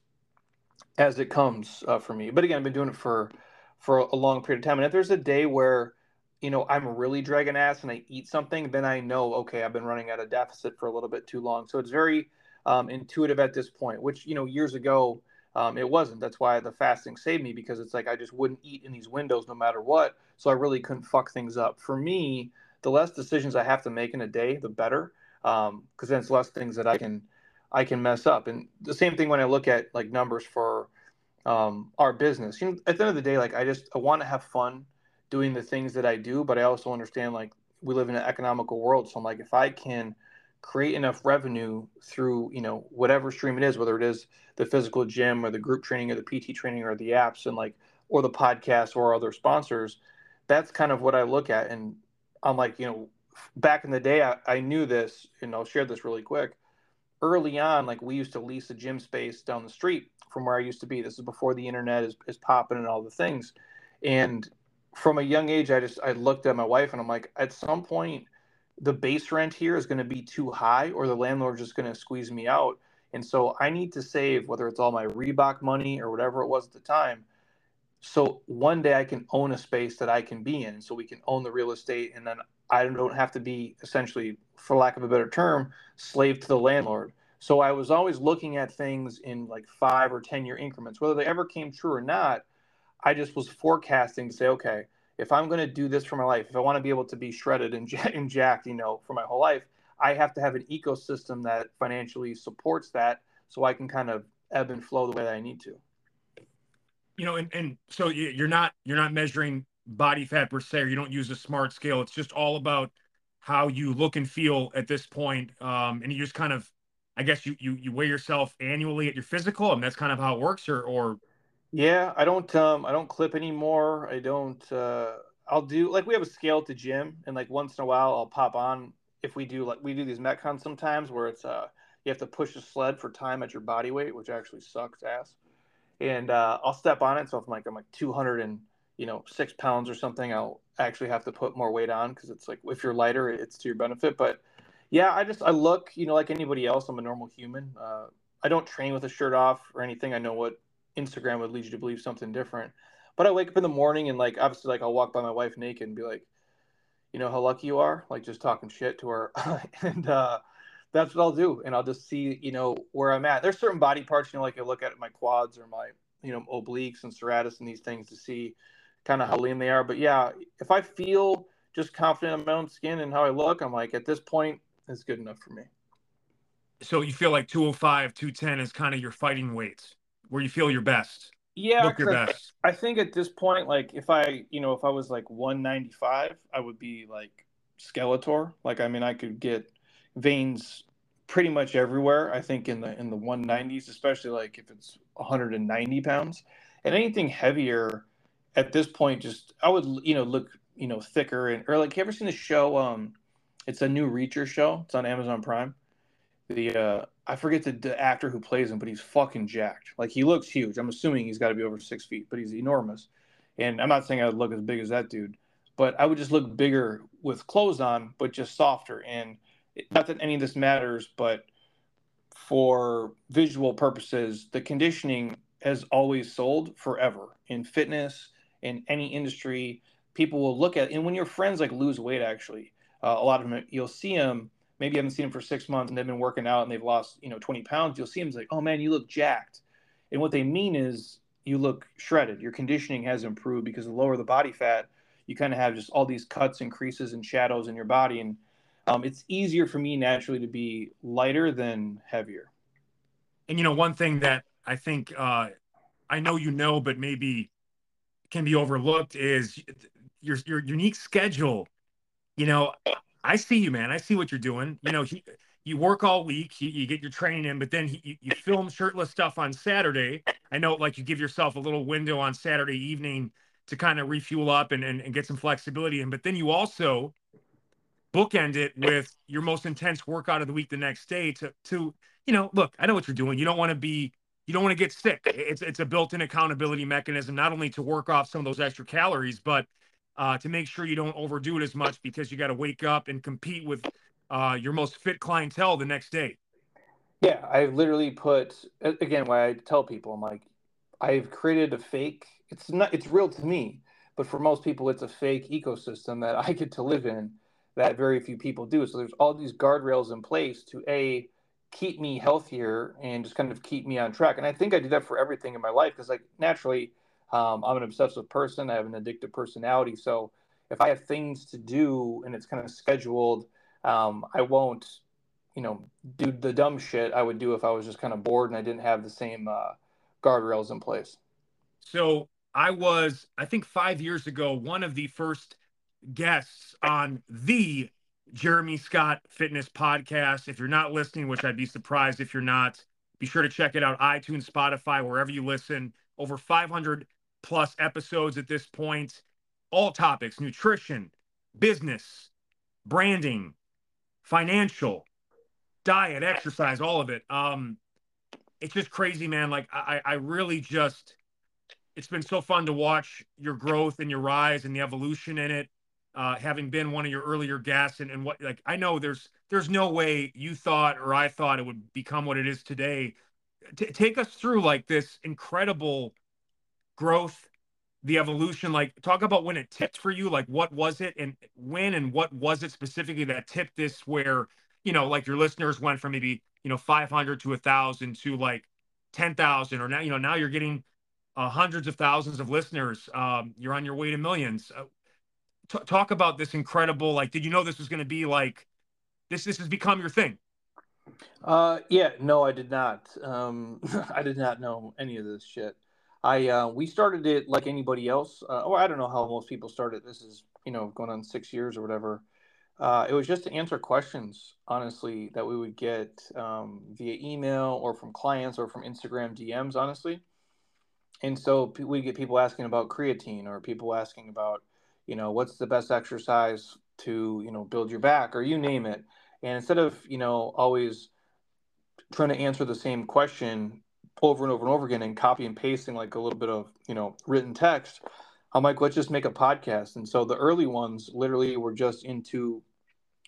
as it comes uh, for me. But again, I've been doing it for for a long period of time, and if there's a day where you know, I'm really dragging ass and I eat something, then I know, okay, I've been running at a deficit for a little bit too long. So it's very um, intuitive at this point, which, you know, years ago, um, it wasn't. That's why the fasting saved me because it's like I just wouldn't eat in these windows no matter what. So I really couldn't fuck things up. For me, the less decisions I have to make in a day, the better, because um, then it's less things that I can I can mess up. And the same thing when I look at like numbers for um, our business. You know, at the end of the day, like I just I want to have fun doing the things that I do, but I also understand like we live in an economical world. So I'm like, if I can create enough revenue through, you know, whatever stream it is, whether it is the physical gym or the group training or the PT training or the apps and like, or the podcast or other sponsors, that's kind of what I look at. And I'm like, you know, back in the day, I, I knew this, and I'll share this really quick. Early on, like we used to lease a gym space down the street from where I used to be. This is before the internet is, is popping and all the things. And from a young age, I just I looked at my wife and I'm like, at some point, the base rent here is going to be too high, or the landlord's just going to squeeze me out. And so I need to save, whether it's all my Reebok money or whatever it was at the time. So one day I can own a space that I can be in. So we can own the real estate, and then I don't have to be essentially, for lack of a better term, slave to the landlord. So I was always looking at things in like five or 10 year increments. Whether they ever came true or not, I just was forecasting to say, okay, if I'm going to do this for my life, if I want to be able to be shredded and, and jacked, you know, for my whole life, I have to have an ecosystem that financially supports that so I can kind of ebb and flow the way that I need to. you know, and, and so you're not you're not measuring body fat per se, or you don't use a smart scale. It's just all about how you look and feel at this point. Um, and you just kind of, I guess you you you weigh yourself annually at your physical, and that's kind of how it works, or or. Yeah, I don't um I don't clip anymore. I don't. uh I'll do like we have a scale at the gym, and like once in a while I'll pop on if we do like we do these metcons sometimes where it's uh you have to push a sled for time at your body weight, which actually sucks ass and uh, I'll step on it. So if I'm like I'm like 200 and you know six pounds or something, I'll actually have to put more weight on because it's like if you're lighter, it's to your benefit. But yeah, I just I look you know like anybody else. I'm a normal human. Uh, I don't train with a shirt off or anything. I know what Instagram would lead you to believe something different. But I wake up in the morning and like obviously like I'll walk by my wife naked and be like, you know how lucky you are, like just talking shit to her, and uh, that's what I'll do, and I'll just see, you know, where I'm at. There's certain body parts, you know, like I look at my quads or my, you know, obliques and serratus and these things to see kind of how lean they are. But yeah, if I feel just confident in my own skin and how I look, I'm like, at this point, it's good enough for me. So you feel like 205, 210 is kind of your fighting weights where you feel your best. Yeah, look your best. I think at this point, like if I, you know, if I was like 195, I would be like Skeletor. Like, I mean, I could get veins pretty much everywhere. I think in the in the 190s, especially like if it's 190 pounds, and anything heavier at this point, just I would you know look you know thicker and or like Have you ever seen the show? Um, it's a new Reacher show. It's on Amazon Prime. The uh, I forget the, the actor who plays him, but he's fucking jacked. Like he looks huge. I'm assuming he's got to be over six feet, but he's enormous. And I'm not saying I would look as big as that dude, but I would just look bigger with clothes on, but just softer. And not that any of this matters, but for visual purposes, the conditioning has always sold forever in fitness, in any industry. People will look at, and when your friends like lose weight, actually, uh, a lot of them, you'll see them. Maybe you haven't seen them for six months and they've been working out and they've lost, you know, 20 pounds. You'll see them like, oh man, you look jacked. And what they mean is you look shredded. Your conditioning has improved because the lower the body fat, you kind of have just all these cuts and creases and shadows in your body. And um, it's easier for me naturally to be lighter than heavier. And you know, one thing that I think uh, I know you know, but maybe can be overlooked is your your unique schedule. You know, I see you, man. I see what you're doing. You know, he, you work all week, you, you, get your training in, but then he, you film shirtless stuff on Saturday. I know, like you give yourself a little window on Saturday evening to kind of refuel up and, and, and get some flexibility in. But then you also bookend it with your most intense workout of the week the next day to to you know look i know what you're doing you don't want to be you don't want to get sick it's it's a built-in accountability mechanism not only to work off some of those extra calories but uh, to make sure you don't overdo it as much because you got to wake up and compete with uh, your most fit clientele the next day yeah i literally put again why i tell people i'm like i've created a fake it's not it's real to me but for most people it's a fake ecosystem that i get to live in that very few people do. So there's all these guardrails in place to a keep me healthier and just kind of keep me on track. And I think I do that for everything in my life because like naturally, um, I'm an obsessive person. I have an addictive personality. So if I have things to do and it's kind of scheduled, um, I won't, you know, do the dumb shit I would do if I was just kind of bored and I didn't have the same uh, guardrails in place. So I was, I think five years ago, one of the first guests on the Jeremy Scott Fitness Podcast. If you're not listening, which I'd be surprised if you're not, be sure to check it out iTunes, Spotify, wherever you listen. Over 500 plus episodes at this point. All topics nutrition, business, branding, financial, diet, exercise, all of it. Um, it's just crazy, man. Like I, I really just, it's been so fun to watch your growth and your rise and the evolution in it uh, having been one of your earlier guests and, and what like I know there's there's no way you thought or I thought it would become what it is today. T- take us through like this incredible growth, the evolution. Like talk about when it tipped for you. Like what was it and when and what was it specifically that tipped this where you know like your listeners went from maybe you know 500 to a thousand to like 10,000 or now you know now you're getting uh, hundreds of thousands of listeners. Um, you're on your way to millions. Uh, t- talk about this incredible like did you know this was going to be like this this has become your thing uh yeah no i did not um i did not know any of this shit I uh, we started it like anybody else. Uh, or I don't know how most people started. This is you know going on six years or whatever. Uh, it was just to answer questions, honestly, that we would get um, via email or from clients or from Instagram DMs, honestly. And so we get people asking about creatine or people asking about, you know, what's the best exercise to, you know, build your back or you name it. And instead of, you know, always trying to answer the same question over and over and over again and copy and pasting like a little bit of you know written text i'm like let's just make a podcast. And so the early ones literally were just into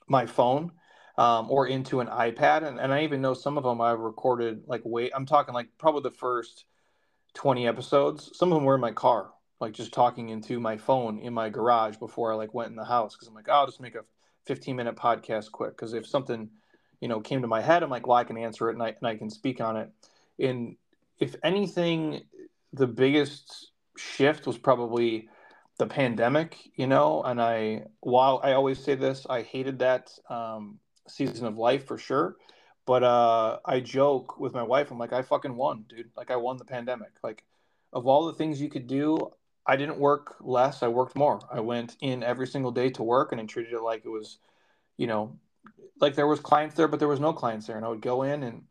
my phone um, or into an ipad. And, and i even know some of them i recorded like wait i'm talking like probably the first 20 episodes. Some of them were in my car like just talking into my phone in my garage before i like went in the house. Because i'm like oh, i'll just make a 15 minute podcast quick. Because if something you know came to my head i'm like well i can answer it and I, and I can speak on it in if anything, the biggest shift was probably the pandemic, you know. And I, while I always say this, I hated that um, season of life for sure. But uh, I joke with my wife, I'm like, I fucking won, dude. Like, I won the pandemic. Like, of all the things you could do, I didn't work less. I worked more. I went in every single day to work and I treated it like it was, you know, like there was clients there, but there was no clients there. And I would go in and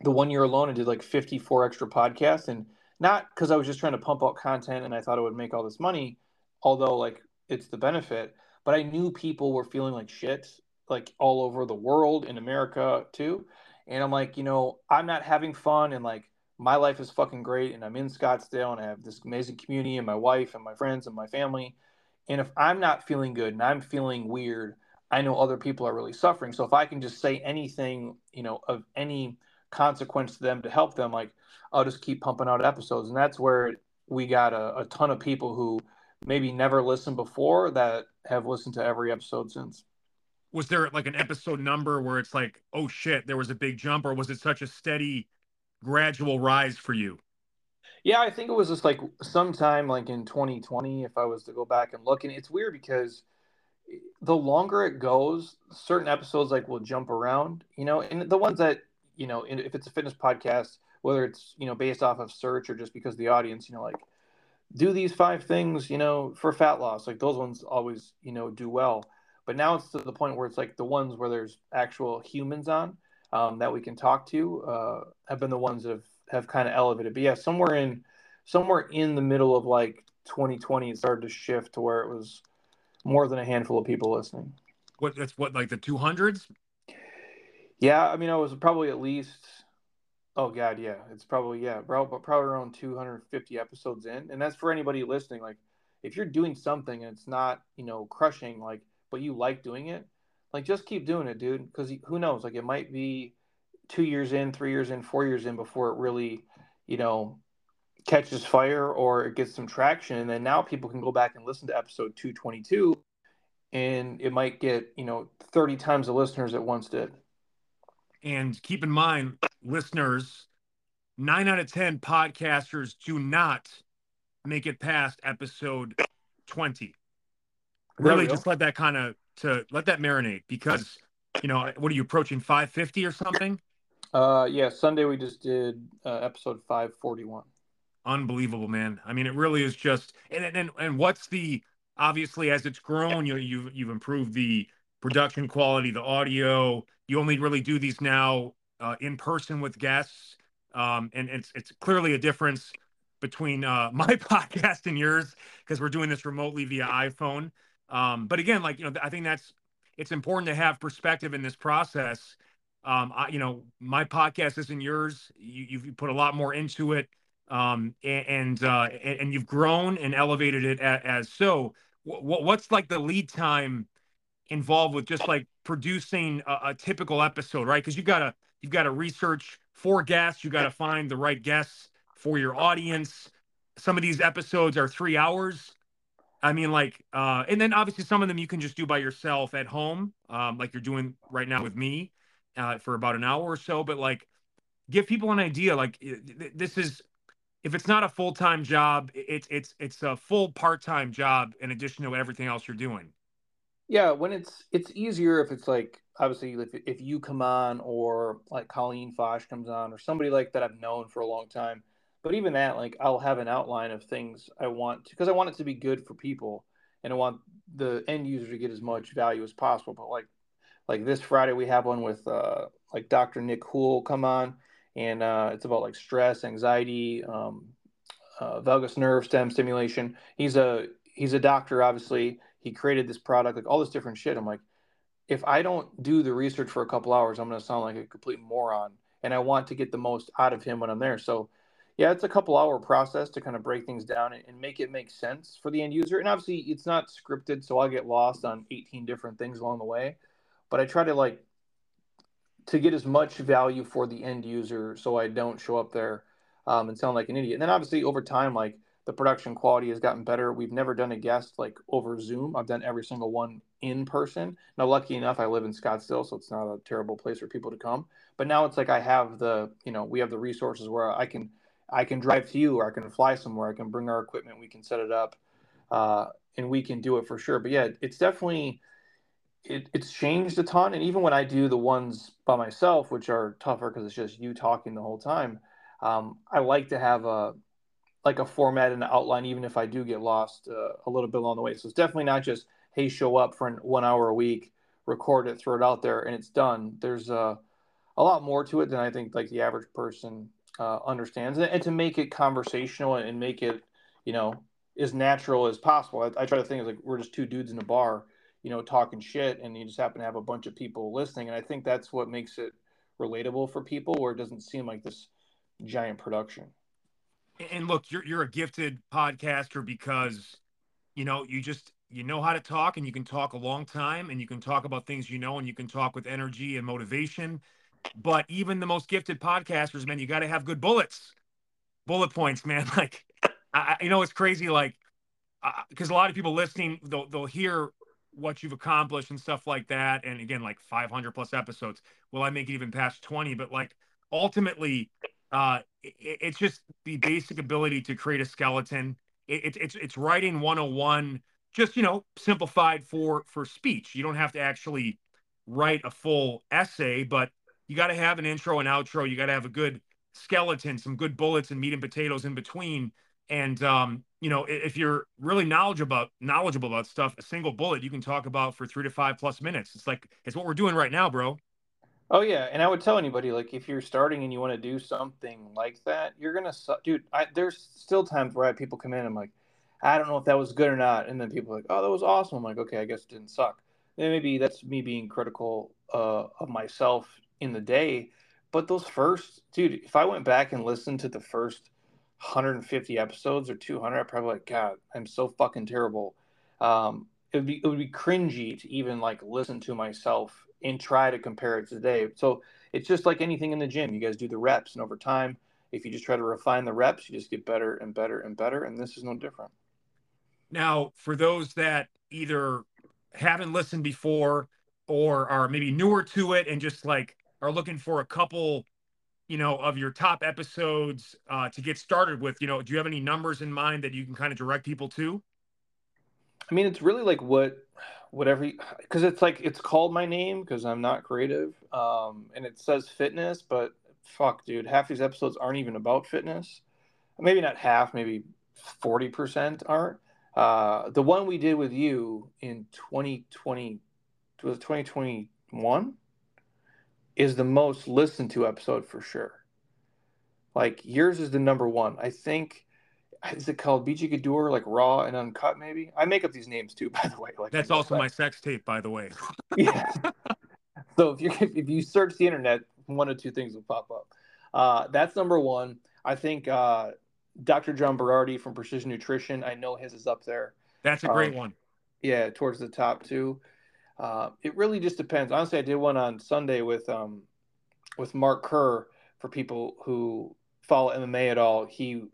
the one year alone, I did like 54 extra podcasts, and not because I was just trying to pump out content and I thought it would make all this money, although like it's the benefit. But I knew people were feeling like shit, like all over the world in America too. And I'm like, you know, I'm not having fun, and like my life is fucking great, and I'm in Scottsdale, and I have this amazing community, and my wife, and my friends, and my family. And if I'm not feeling good and I'm feeling weird, I know other people are really suffering. So if I can just say anything, you know, of any consequence to them to help them, like I'll just keep pumping out episodes. And that's where we got a, a ton of people who maybe never listened before that have listened to every episode since. Was there like an episode number where it's like, oh shit, there was a big jump, or was it such a steady, gradual rise for you? Yeah, I think it was just like sometime like in 2020, if I was to go back and look. And it's weird because the longer it goes, certain episodes like will jump around, you know, and the ones that you know, if it's a fitness podcast, whether it's you know based off of search or just because the audience, you know, like do these five things, you know, for fat loss. Like those ones always, you know, do well. But now it's to the point where it's like the ones where there's actual humans on um, that we can talk to uh, have been the ones that have, have kind of elevated. But yeah, somewhere in somewhere in the middle of like 2020, it started to shift to where it was more than a handful of people listening. What that's what like the 200s, yeah, I mean, I was probably at least. Oh God, yeah, it's probably yeah, probably, probably around 250 episodes in, and that's for anybody listening. Like, if you're doing something and it's not, you know, crushing, like, but you like doing it, like, just keep doing it, dude. Because who knows? Like, it might be two years in, three years in, four years in before it really, you know, catches fire or it gets some traction, and then now people can go back and listen to episode 222, and it might get, you know, 30 times the listeners it once did. And keep in mind, listeners, nine out of 10 podcasters do not make it past episode 20. Really, just let that kind of to let that marinate because you know what are you approaching 550 or something? Uh, yeah, Sunday we just did uh, episode 541. Unbelievable, man. I mean, it really is just and and and what's the obviously as it's grown, you know, you've you've improved the production quality, the audio. You only really do these now uh, in person with guests, um, and it's it's clearly a difference between uh, my podcast and yours because we're doing this remotely via iPhone. Um, but again, like you know, I think that's it's important to have perspective in this process. Um, I, you know, my podcast isn't yours. You, you've put a lot more into it, um, and and, uh, and you've grown and elevated it as, as so. What's like the lead time involved with just like producing a, a typical episode, right? Because you gotta you've got to research for guests, you got to find the right guests for your audience. Some of these episodes are three hours. I mean, like, uh, and then obviously some of them you can just do by yourself at home, um, like you're doing right now with me, uh, for about an hour or so. But like, give people an idea. Like, this is if it's not a full time job, it's it's it's a full part time job in addition to everything else you're doing. Yeah, when it's it's easier if it's like obviously if if you come on or like Colleen Fotsch comes on or somebody like that I've known for a long time, But even that, like I'll have an outline of things I want because I want it to be good for people and I want the end user to get as much value as possible. But like like this Friday we have one with uh like Dr. Nick Hool come on and uh, it's about like stress, anxiety, um, uh, vagus nerve stem stimulation. He's a he's a doctor, obviously. He created this product, like all this different shit. I'm like, if I don't do the research for a couple hours, I'm going to sound like a complete moron. And I want to get the most out of him when I'm there. So yeah, it's a couple hour process to kind of break things down and, make it make sense for the end user. And obviously, it's not scripted, so I'll get lost on 18 different things along the way. But I try to like to get as much value for the end user, so I don't show up there um, and sound like an idiot. And then obviously, over time, like the production quality has gotten better. We've never done a guest like over Zoom. I've done every single one in person. Now, lucky enough, I live in Scottsdale, so it's not a terrible place for people to come. But now it's like I have the, you know, we have the resources where I can I can drive to you or I can fly somewhere. I can bring our equipment. We can set it up, uh, and we can do it for sure. But yeah, it's definitely it, it's changed a ton. And even when I do the ones by myself, which are tougher because it's just you talking the whole time, um, I like to have a like a format and an outline, even if I do get lost uh, a little bit along the way. So it's definitely not just hey, show up for an, one hour a week, record it, throw it out there, and it's done. There's uh, a lot more to it than I think like the average person uh, understands, and, and, to make it conversational and make it, you know, as natural as possible. I, I try to think of like we're just two dudes in a bar, you know, talking shit, and you just happen to have a bunch of people listening, and I think that's what makes it relatable for people, where it doesn't seem like this giant production. And look, you're you're a gifted podcaster because, you know, you just you know how to talk, and you can talk a long time, and you can talk about things you know, and you can talk with energy and motivation but even the most gifted podcasters, man, you got to have good bullets, bullet points, man. Like, I, you know, it's crazy. Like, because uh, a lot of people listening, they'll they'll hear what you've accomplished and stuff like that. And again, like 500 plus episodes. Will I make it even past 20? But like, ultimately, uh, it, it's just the basic ability to create a skeleton. It, it, it's it's writing 101, just you know, simplified for for speech. You don't have to actually write a full essay, but you got to have an intro and outro. You got to have a good skeleton, some good bullets and meat and potatoes in between. And um, you know, if you're really knowledgeable about knowledgeable about stuff, a single bullet you can talk about for three to five plus minutes. It's like it's what we're doing right now, bro. Oh yeah, and I would tell anybody like if you're starting and you want to do something like that, you're gonna, su- dude. I, there's still times where I have people come in, I'm like, I don't know if that was good or not, and then people like, oh, that was awesome. I'm like, okay, I guess it didn't suck. And maybe that's me being critical uh, of myself in the day. But those first, dude, if I went back and listened to the first 150 episodes or 200, I'd probably like, God, I'm so fucking terrible. Um, it would be it would be cringy to even like listen to myself and try to compare it to today. So it's just like anything in the gym. You guys do the reps, and over time, if you just try to refine the reps, you just get better and better and better. And this is no different. Now, for those that either haven't listened before or are maybe newer to it and just like are looking for a couple, you know, of your top episodes uh, to get started with, you know, do you have any numbers in mind that you can kind of direct people to? I mean, it's really like what, whatever, because it's like it's called my name because I'm not creative, um, and it says fitness, but fuck, dude, half these episodes aren't even about fitness. Maybe not half, maybe forty percent aren't. Uh, the one we did with you in 2020 was 2021 is the most listened to episode for sure. Like yours is the number one. I think is it called BJ Gaddour, like raw and uncut, maybe? I make up these names too, by the way. Like that's also my sex tape, by the way. yeah. So if you if you search the internet, one of two things will pop up. Uh, that's number one. I think uh, Dr. John Berardi from Precision Nutrition. I know his is up there. That's a great um, one. Yeah, towards the top too. Uh, it really just depends. Honestly, I did one on Sunday with um, with Mark Kerr for people who follow MMA at all. He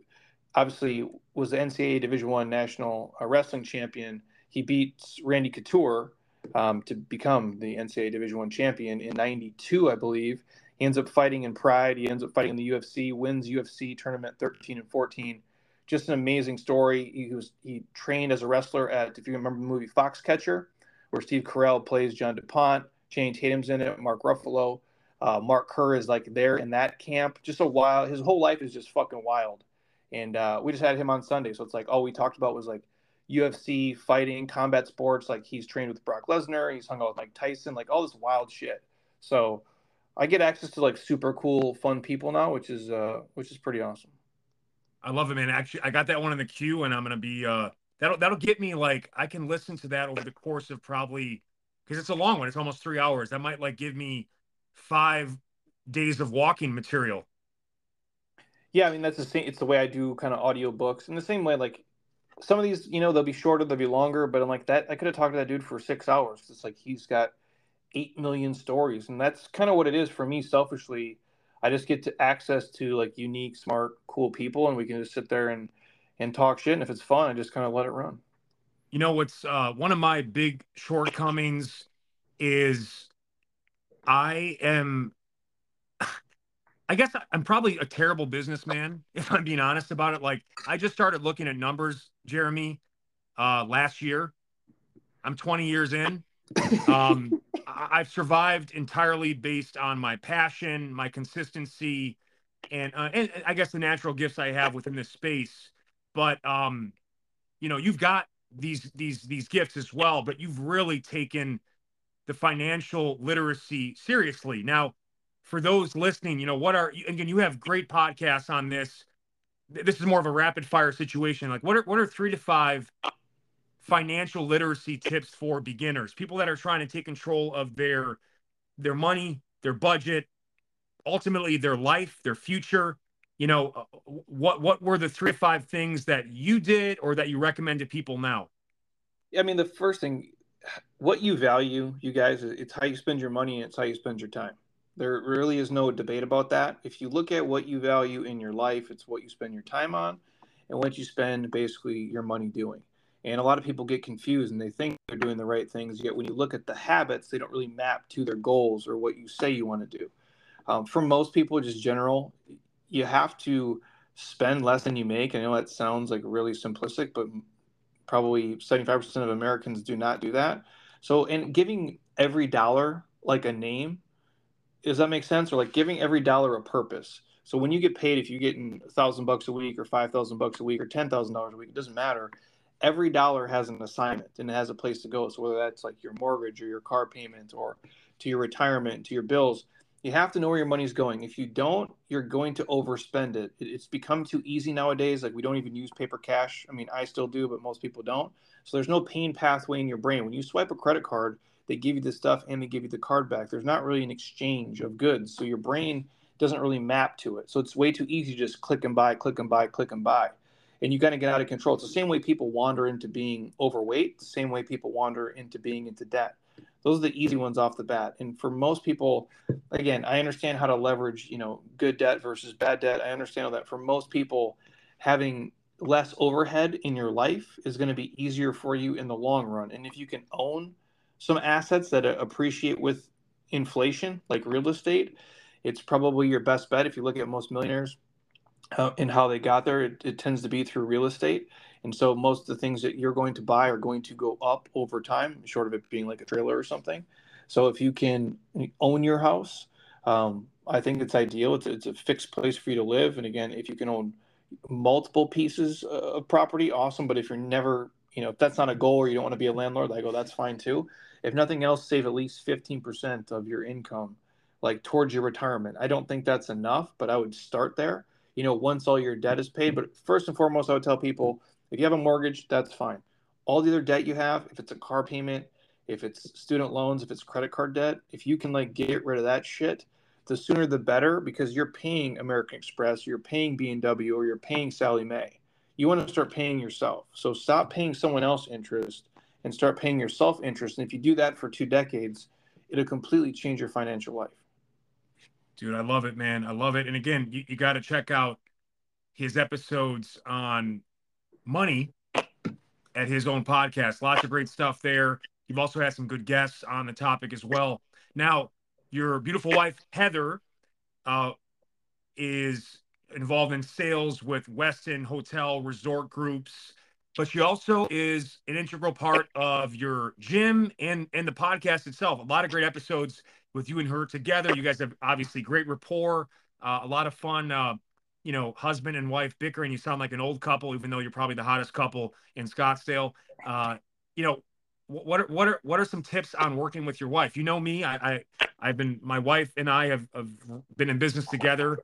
obviously was the NCAA Division One national uh, wrestling champion. He beats Randy Couture um, to become the NCAA Division One champion in '92, I believe. He ends up fighting in Pride. He ends up fighting in the UFC. Wins UFC tournament 13 and 14. Just an amazing story. He was he trained as a wrestler at if you remember the movie Foxcatcher where Steve Carell plays John DuPont. Channing Tatum's in it. Mark Ruffalo. Uh, Mark Kerr is like there in that camp. Just a wild. His whole life is just fucking wild. And uh, we just had him on Sunday. So it's like all we talked about was like UFC, fighting, combat sports. Like he's trained with Brock Lesnar, he's hung out with Mike Tyson, like all this wild shit. So I get access to like super cool, fun people now, which is uh, which is pretty awesome. I love it, man. Actually, I got that one in the queue, and I'm gonna be uh, that'll that'll get me like I can listen to that over the course of probably because it's a long one. It's almost three hours. That might like give me five days of walking material. Yeah, I mean that's the same. It's the way I do kind of audio books, in the same way like some of these, you know, they'll be shorter, they'll be longer, but I'm like that. I could have talked to that dude for six hours. It's like he's got eight million stories, and that's kind of what it is for me. Selfishly, I just get to access to like unique, smart, cool people, and we can just sit there and and talk shit. And if it's fun, I just kind of let it run. You know what's uh, one of my big shortcomings is I am. I guess I'm probably a terrible businessman if I'm being honest about it. Like I just started looking at numbers, Jeremy, uh, last year. I'm 20 years in. Um, I've survived entirely based on my passion, my consistency, and, uh, and I guess the natural gifts I have within this space. But um, you know, you've got these these these gifts as well, but you've really taken the financial literacy seriously. Now, for those listening, you know, what are again? You have great podcasts on this. This is more of a rapid fire situation. Like, what are what are three to five financial literacy tips for beginners, people that are trying to take control of their their money, their budget, ultimately their life, their future. You know, uh, what what were the three or five things that you did or that you recommend to people now? I mean, the first thing, what you value, you guys, it's how you spend your money and it's how you spend your time. There really is no debate about that. If you look at what you value in your life, it's what you spend your time on and what you spend basically your money doing. And a lot of people get confused and they think they're doing the right things. Yet when you look at the habits, they don't really map to their goals or what you say you want to do. Um, for most people, just general, you have to spend less than you make. I know that sounds like really simplistic, but probably 75% of Americans do not do that. So, in giving every dollar like a name, does that make sense? Or like giving every dollar a purpose. So when you get paid, if you're getting a thousand bucks a week or five thousand bucks a week or ten thousand dollars a week, it doesn't matter every dollar has an assignment and it has a place to go. So whether that's like your mortgage or your car payment or to your retirement, to your bills, you have to know where your money's going. If you don't, you're going to overspend it. It's become too easy nowadays. Like we don't even use paper cash. I mean, I still do, but most people don't. So there's no pain pathway in your brain. When you swipe a credit card, they give you the stuff and they give you the card back. There's not really an exchange of goods. So your brain doesn't really map to it. So it's way too easy to just click and buy, click and buy, click and buy and you kind of get out of control. It's the same way people wander into being overweight, the same way people wander into being into debt. Those are the easy ones off the bat. And for most people, again, I understand how to leverage, you know, good debt versus bad debt. I understand all that. For most people, having less overhead in your life is going to be easier for you in the long run. And if you can own some assets that appreciate with inflation, like real estate, it's probably your best bet. If you look at most millionaires, uh, and how they got there, it, it, tends to be through real estate. And so most of the things that you're going to buy are going to go up over time, short of it being like a trailer or something. So if you can own your house, um, I think it's ideal. It's, it's a fixed place for you to live. And again, if you can own multiple pieces of property, awesome. But if you're never, you know, if that's not a goal or you don't want to be a landlord, I go, that's fine too. If nothing else, save at least 15% of your income, like towards your retirement. I don't think that's enough, but I would start there you know, once all your debt is paid. But first and foremost, I would tell people if you have a mortgage, that's fine. All the other debt you have, if it's a car payment, if it's student loans, if it's credit card debt, if you can like get rid of that shit, the sooner the better because you're paying American Express, you're paying BMW, or you're paying Sallie Mae. You want to start paying yourself. So stop paying someone else interest and start paying yourself interest. And if you do that for two decades, it'll completely change your financial life. Dude, I love it, man. I love it. And again, you, you got to check out his episodes on money at his own podcast. Lots of great stuff there. You've also had some good guests on the topic as well. Now, your beautiful wife, Heather, uh, is involved in sales with Westin Hotel Resort Groups, but she also is an integral part of your gym and, and the podcast itself. A lot of great episodes with you and her together. You guys have obviously great rapport, uh, a lot of fun, uh, you know, husband and wife bickering. You sound like an old couple, even though you're probably the hottest couple in Scottsdale. Uh, you know, what are, what are what are some tips on working with your wife? You know me, I, I I've been my wife and I have, have been in business together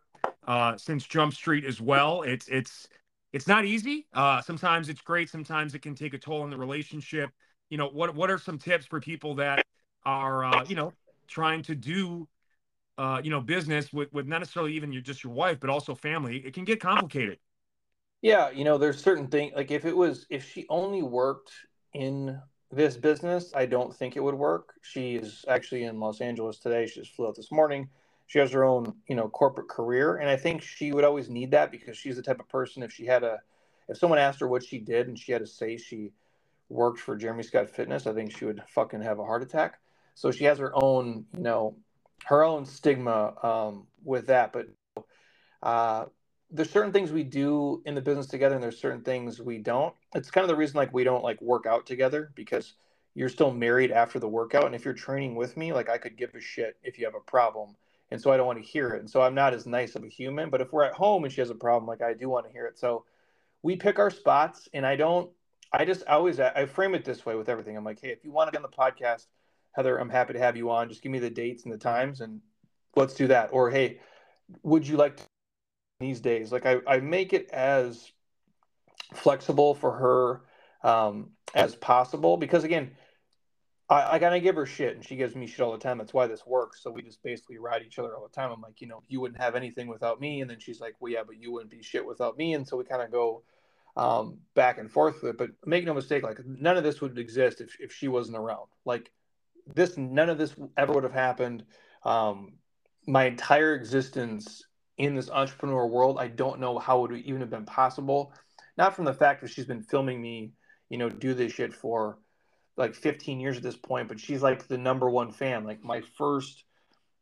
uh, since Jump Street as well. It's it's it's not easy. Uh, sometimes it's great. Sometimes it can take a toll on the relationship. You know, what what are some tips for people that are uh, you know trying to do uh, you know business with with not necessarily even your just your wife, but also family? It can get complicated. Yeah, you know, there's certain things like if it was if she only worked in this business, I don't think it would work. She is actually in Los Angeles today. She just flew out this morning. She has her own, you know, corporate career, and I think she would always need that because she's the type of person. If she had a, if someone asked her what she did and she had to say she worked for Jeremy Scott Fitness, I think she would fucking have a heart attack. So she has her own, you know, her own stigma um, with that. But uh, there's certain things we do in the business together and there's certain things we don't it's kind of the reason like we don't like work out together because you're still married after the workout and if you're training with me like i could give a shit if you have a problem and so i don't want to hear it and so i'm not as nice of a human but if we're at home and she has a problem like i do want to hear it. So we pick our spots and i don't i just always i frame it this way with everything. I'm like hey if you want to get on the podcast heather i'm happy to have you on. Just give me the dates and the times and let's do that. Or hey would you like to these days. Like I, I make it as flexible for her um, as possible because again, I, I gotta give her shit and she gives me shit all the time. That's why this works. So we just basically ride each other all the time. I'm like, you know, you wouldn't have anything without me, and then she's like, well, yeah, but you wouldn't be shit without me, and so we kind of go um, back and forth with it. But make no mistake, like none of this would exist if if she wasn't around. Like this, none of this ever would have happened. Um, my entire existence in this entrepreneur world, I don't know how it would even have been possible. Not from the fact that she's been filming me, you know, do this shit for like 15 years at this point, but she's like the number one fan. Like my first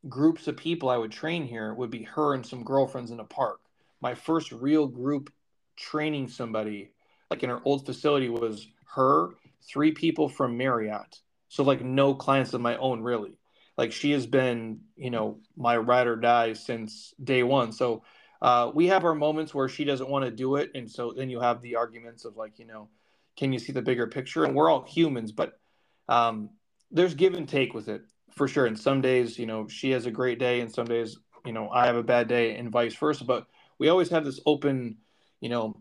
groups of people I would train here would be her and some girlfriends in a park. My first real group training somebody, like in her old facility, was her, three people from Marriott. So like no clients of my own really like she has been, you know, my ride or die since day one. So uh, we have our moments where she doesn't want to do it, and so then you have the arguments of like, you know, can you see the bigger picture? And we're all humans, but um, there's give and take with it for sure. And some days, you know, she has a great day, and some days, you know, I have a bad day, and vice versa. But we always have this open, you know,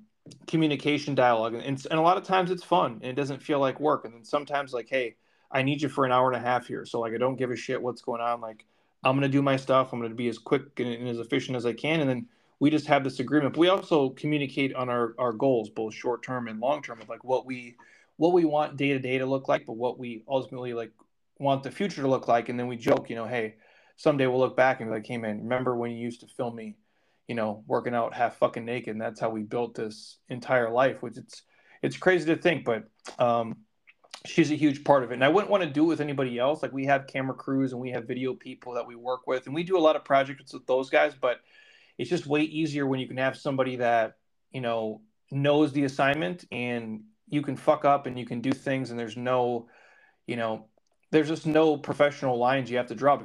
communication dialogue, and, and a lot of times it's fun and it doesn't feel like work. And then sometimes, like, hey, I need you for an hour and a half here. So like I don't give a shit what's going on. Like I'm gonna do my stuff. I'm gonna be as quick and, and as efficient as I can. And then we just have this agreement. But we also communicate on our, our goals, both short term and long term, of like what we what we want day to day to look like, but what we ultimately like want the future to look like. And then we joke, you know, hey, someday we'll look back and be like, hey man, remember when you used to film me, you know, working out half fucking naked? And that's how we built this entire life, which it's it's crazy to think, but um, she's a huge part of it. And I wouldn't want to do it with anybody else. Like we have camera crews and we have video people that we work with, and we do a lot of projects with those guys. But it's just way easier when you can have somebody that you know knows the assignment and you can fuck up and you can do things, and there's no, you know, there's just no professional lines you have to draw.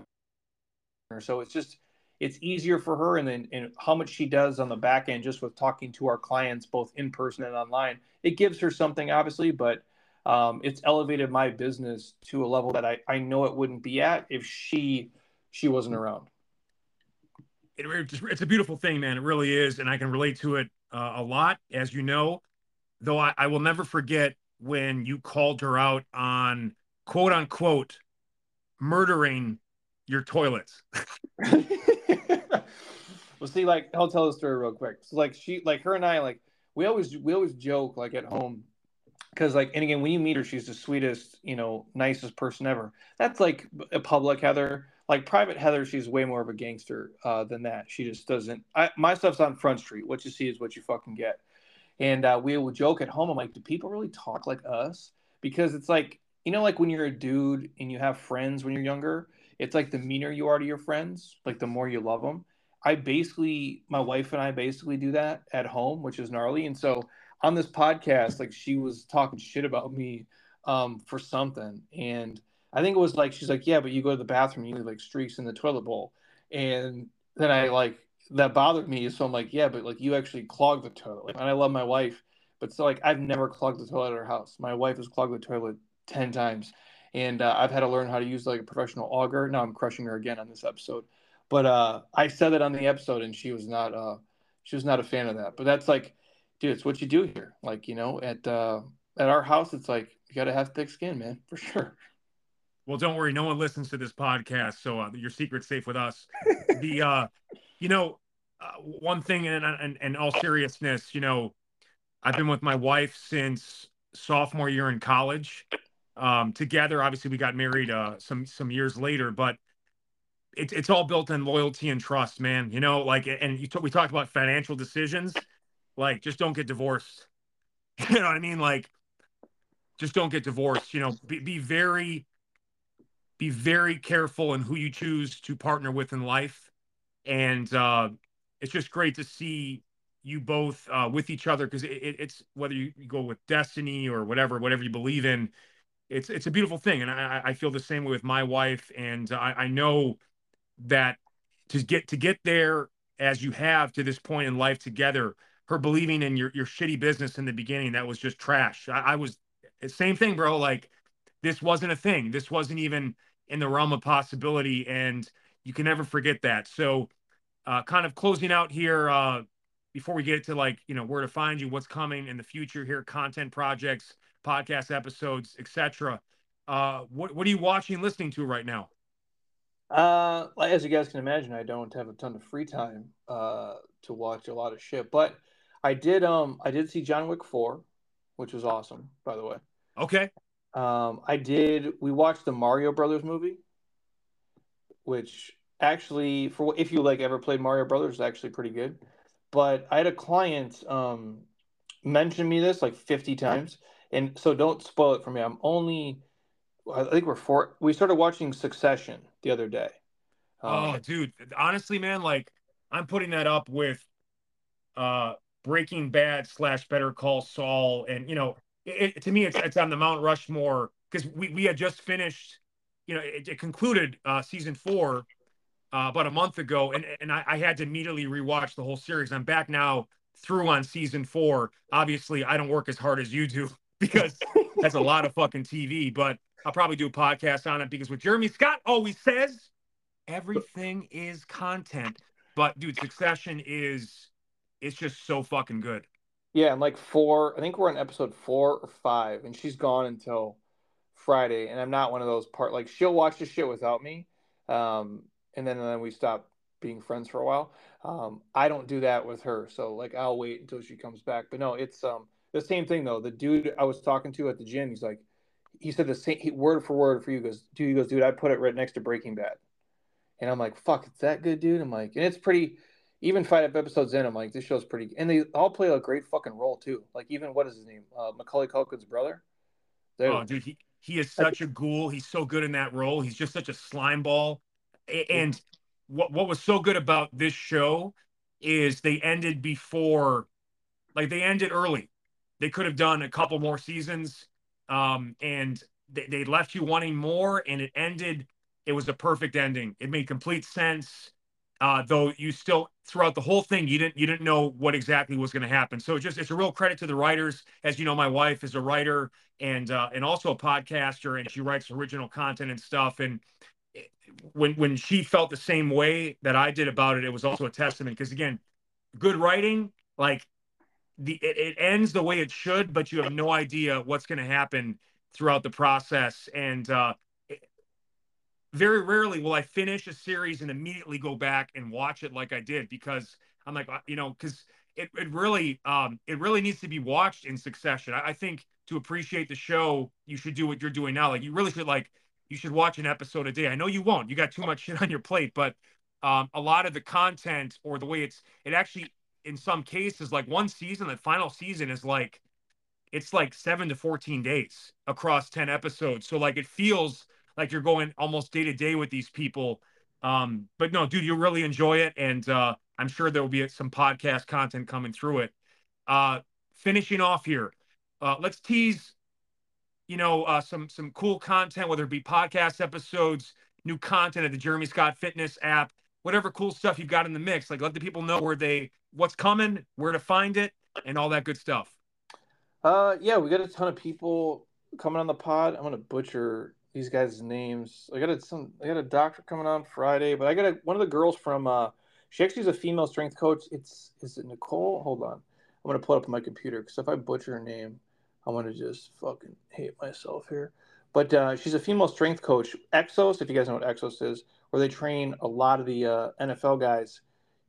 So it's just it's easier for her, and then and how much she does on the back end just with talking to our clients both in person and online. It gives her something, obviously, but um, it's elevated my business to a level that I, I know it wouldn't be at if she she wasn't around. It, it's a beautiful thing, man. It really is, and I can relate to it uh, a lot, as you know. Though I, I will never forget when you called her out on quote unquote murdering your toilets. well, see, like I'll tell the story real quick. So, like she, like her and I, like we always we always joke like at home because like and again when you meet her she's the sweetest you know nicest person ever that's like a public heather like private heather she's way more of a gangster uh, than that. She just doesn't I, my stuff's on front street. What you see is what you fucking get. And uh, we would joke at home i'm like do people really talk like us? Because it's like you know like when you're a dude and you have friends when you're younger it's like the meaner you are to your friends like the more you love them i basically my wife and i basically do that at home which is gnarly. And so on this podcast, like she was talking shit about me um, for something, and I think it was like she's like, yeah, but you go to the bathroom, you like streaks in the toilet bowl, and then I like that bothered me. So I'm like, yeah, but like you actually clog the toilet. And I love my wife, but so like I've never clogged the toilet at our house. My wife has clogged the toilet ten times, and uh, I've had to learn how to use like a professional auger. Now I'm crushing her again on this episode, but uh, I said it on the episode, and she was not uh, she was not a fan of that. But that's like, dude, it's what you do here. Like you know, at uh, at our house, it's like you got to have thick skin, man, for sure. Well, don't worry, no one listens to this podcast, so uh, your secret's safe with us. the uh, you know, uh, one thing, and and and all seriousness, you know, I've been with my wife since sophomore year in college. Um, together, obviously, we got married uh, some some years later, but it's it's all built on loyalty and trust, man. You know, like, and you t- we talked about financial decisions, like just don't get divorced. You know what I mean? Like, just don't get divorced. You know, be, be very be very careful in who you choose to partner with in life. And uh, it's just great to see you both uh, with each other because it, it's whether you go with destiny or whatever, whatever you believe in, it's it's a beautiful thing. And I, I feel the same way with my wife. And I, I know that to get to get there as you have to this point in life together, her believing in your your shitty business in the beginning that was just trash. I, I was same thing, bro. Like this wasn't a thing. This wasn't even in the realm of possibility, and you can never forget that. So, uh, kind of closing out here uh, before we get to like you know where to find you, what's coming in the future here, content projects, podcast episodes, etc. Uh, what what are you watching, listening to right now? Uh, as you guys can imagine, I don't have a ton of free time uh, to watch a lot of shit, but I did um I did see John Wick four, which was awesome, by the way. Okay. Um, I did. We watched the Mario Brothers movie, which actually, for if you like ever played Mario Brothers, is actually pretty good. But I had a client um, mention me this like fifty times, and so don't spoil it for me. I'm only, I think we're four. We started watching Succession the other day. Um, oh, dude! Honestly, man, like I'm putting that up with uh Breaking Bad slash Better Call Saul, and you know it, to me, it's it's on the Mount Rushmore because we we had just finished, you know, it, it concluded uh, season four uh, about a month ago, and and I, I, had to immediately rewatch the whole series. I'm back now through on season four. Obviously, I don't work as hard as you do because that's a lot of fucking TV, but I'll probably do a podcast on it because what Jeremy Scott always says, everything is content. But dude, Succession is it's just so fucking good. Yeah, and like four, I think we're on episode four or five, and she's gone until Friday. And I'm not one of those part like she'll watch the shit without me, um, and then and then we stop being friends for a while. Um, I don't do that with her, so like I'll wait until she comes back. But no, it's um the same thing though. The dude I was talking to at the gym, he's like, he said the same he, word for word for you. Goes, dude, he goes, dude, I put it right next to Breaking Bad, and I'm like, fuck, it's that good, dude. I'm like, and it's pretty even five episodes in, I'm like, this show's pretty, and they all play a great fucking role too. Like even what is his name, uh, Macaulay Culkin's brother. They're, oh, dude, he he is such a ghoul. He's so good in that role. He's just such a slime ball. And what what was so good about this show is they ended before, like they ended early. They could have done a couple more seasons, um, and they, they left you wanting more, and it ended. It was a perfect ending. It made complete sense uh, though you still throughout the whole thing you didn't you didn't know what exactly was going to happen. So just it's a real credit to the writers. As you know, my wife is a writer and uh, and also a podcaster, and she writes original content and stuff. And when when she felt the same way that I did about it, it was also a testament because again, good writing like the it, it ends the way it should, but you have no idea what's going to happen throughout the process. And uh, very rarely will I finish a series and immediately go back and watch it like I did because I'm like, uh, you know, because it, it really um, it really needs to be watched in succession. I, I, think to appreciate the show, you should do what you're doing now. Like you really should like you should watch an episode a day. I know you won't. You got too much shit on your plate, but um, a lot of the content or the way it's it actually in some cases like one season, the final season is like it's like seven to 14 days across 10 episodes. So like it feels like you're going almost day to day with these people. Um, but no, dude, you really enjoy it, and uh, I'm sure there will be some podcast content coming through it. Uh, finishing off here, uh, let's tease, you know, uh, some some cool content, whether it be podcast episodes, new content at the Jeremy Scott Fitness app. whatever cool stuff you've got in the mix. Like let the people know where they what's coming, where to find it, and all that good stuff. Uh, yeah, we got a ton of people coming on the pod. I'm gonna butcher these guys' names. I got a, some. I got a doctor coming on Friday, but I got a, one of the girls from. Uh, she actually is a female strength coach. It's is it Nicole? Hold on, I'm gonna pull it up on my computer because if I butcher her name, I'm gonna just fucking hate myself here. But uh, she's a female strength coach. Exos, if you guys know what Exos is, where they train a lot of the uh, NFL guys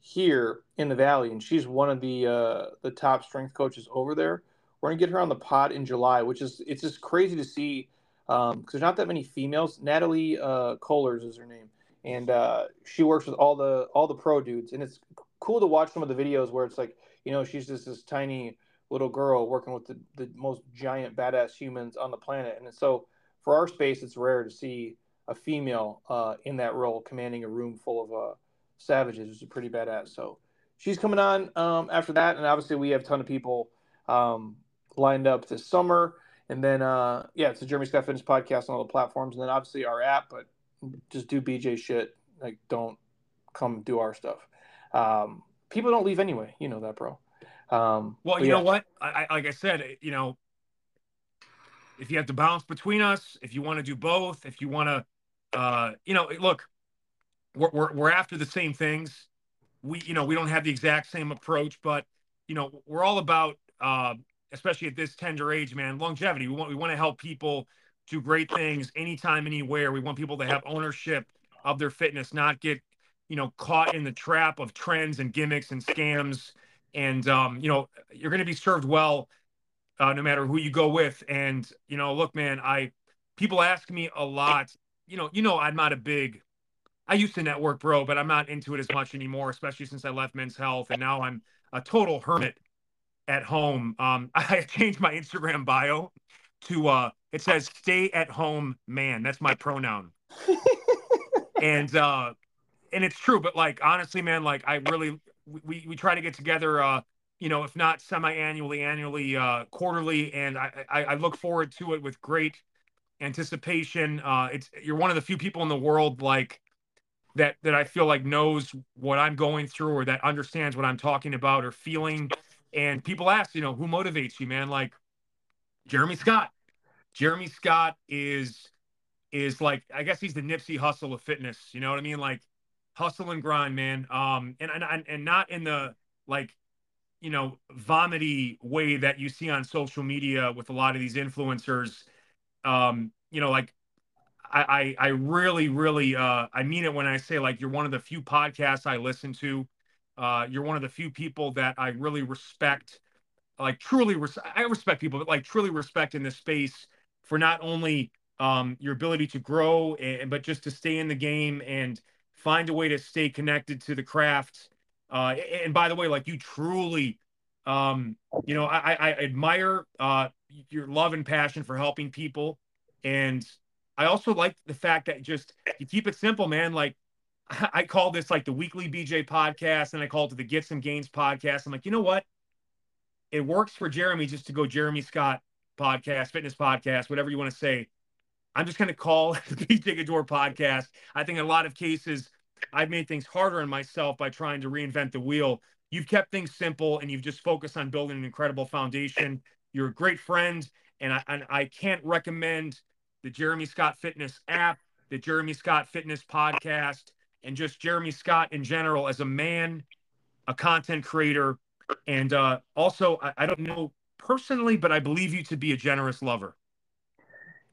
here in the Valley, and she's one of the uh, the top strength coaches over there. We're gonna get her on the pod in July, which is it's just crazy to see because um, there's not that many females. Natalie uh, Kohlers is her name, and uh, she works with all the all the pro dudes, and it's cool to watch some of the videos where it's like you know she's just this tiny little girl working with the, the most giant badass humans on the planet, and so for our space, it's rare to see a female uh, in that role commanding a room full of uh, savages, which is pretty badass. So she's coming on um, after that, and obviously we have a ton of people um, lined up this summer. And then, uh, yeah, it's a Jeremy Scott Fitness podcast on all the platforms, and then obviously our app. But just do BJ shit. Like, don't come do our stuff. Um, people don't leave anyway. You know that, bro. Um, well, you yeah. know what? I, I, like I said, you know, if you have to bounce between us, if you want to do both, if you want to, uh, you know, look, we're, we're, we're after the same things. We, you know, we don't have the exact same approach, but, you know, we're all about, uh, especially at this tender age, man, longevity. We want, we want to help people do great things anytime, anywhere. We want people to have ownership of their fitness, not get, you know, caught in the trap of trends and gimmicks and scams. And, um, you know, you're going to be served well uh, no matter who you go with. And you know, look, man, I people ask me a lot. You know, you know, I'm not a big. I used to network, bro, but I'm not into it as much anymore, especially since I left Men's Health, and now I'm a total hermit at home. Um, I changed my Instagram bio to uh, it says "Stay at home man." That's my pronoun. and uh, and it's true, but like honestly, man, like I really we we try to get together uh you know, if not semi-annually, annually, uh, quarterly, and I, I, I look forward to it with great anticipation. Uh, it's you're one of the few people in the world like that that I feel like knows what I'm going through or that understands what I'm talking about or feeling. And people ask, you know, who motivates you, man? Like Jeremy Scott. Jeremy Scott is is like I guess he's the Nipsey Hussle of fitness. You know what I mean? Like hustle and grind, man. Um, and and and not in the like you know, vomity way that you see on social media with a lot of these influencers. Um, you know, like I, I, I really, really, uh, I mean it when I say like you're one of the few podcasts I listen to. Uh, you're one of the few people that I really respect, like truly, res- I respect people, but like truly respect in this space for not only um, your ability to grow, and, but just to stay in the game and find a way to stay connected to the craft uh, and by the way, like you truly, um, you know, I, I admire uh, your love and passion for helping people, and I also like the fact that just you keep it simple, man. Like I call this like the weekly BJ podcast, and I call it the Get Some Gains podcast. I'm like, you know what? It works for Jeremy just to go Jeremy Scott podcast, fitness podcast, whatever you want to say. I'm just going to call the BJ Gaddour podcast. I think in a lot of cases, I've made things harder on myself by trying to reinvent the wheel. You've kept things simple and you've just focused on building an incredible foundation. You're a great friend, and I, and I can't recommend the Jeremy Scott Fitness app, the Jeremy Scott Fitness podcast, and just Jeremy Scott in general as a man, a content creator, and uh, also I, I don't know personally, but I believe you to be a generous lover.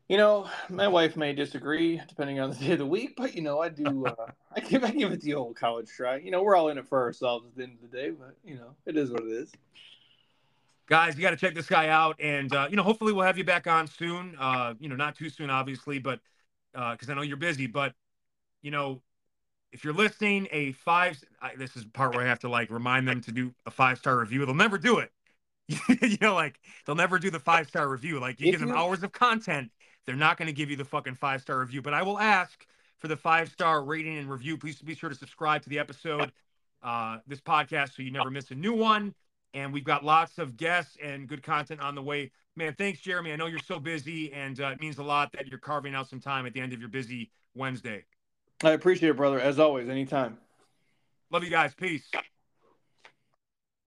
You know, my wife may disagree depending on the day of the week, but you know, I do. Uh, I give I give it the old college try. You know, we're all in it for ourselves at the end of the day, but you know, it is what it is. Guys, you got to check this guy out, and uh, you know, hopefully, we'll have you back on soon. Uh, you know, not too soon, obviously, but because uh, I know you're busy. But you know, if you're listening, a five. I, this is part where I have to like remind them to do a five star review. They'll never do it. you know, like they'll never do the five star review. Like you if give them hours of content they're not going to give you the fucking five star review, but I will ask for the five star rating and review. Please be sure to subscribe to the episode, uh, this podcast, so you never miss a new one. And we've got lots of guests and good content on the way. Man, thanks, Jeremy. I know you're so busy, and uh, it means a lot that you're carving out some time at the end of your busy Wednesday. I appreciate it, brother. As always, anytime. Love you guys. Peace.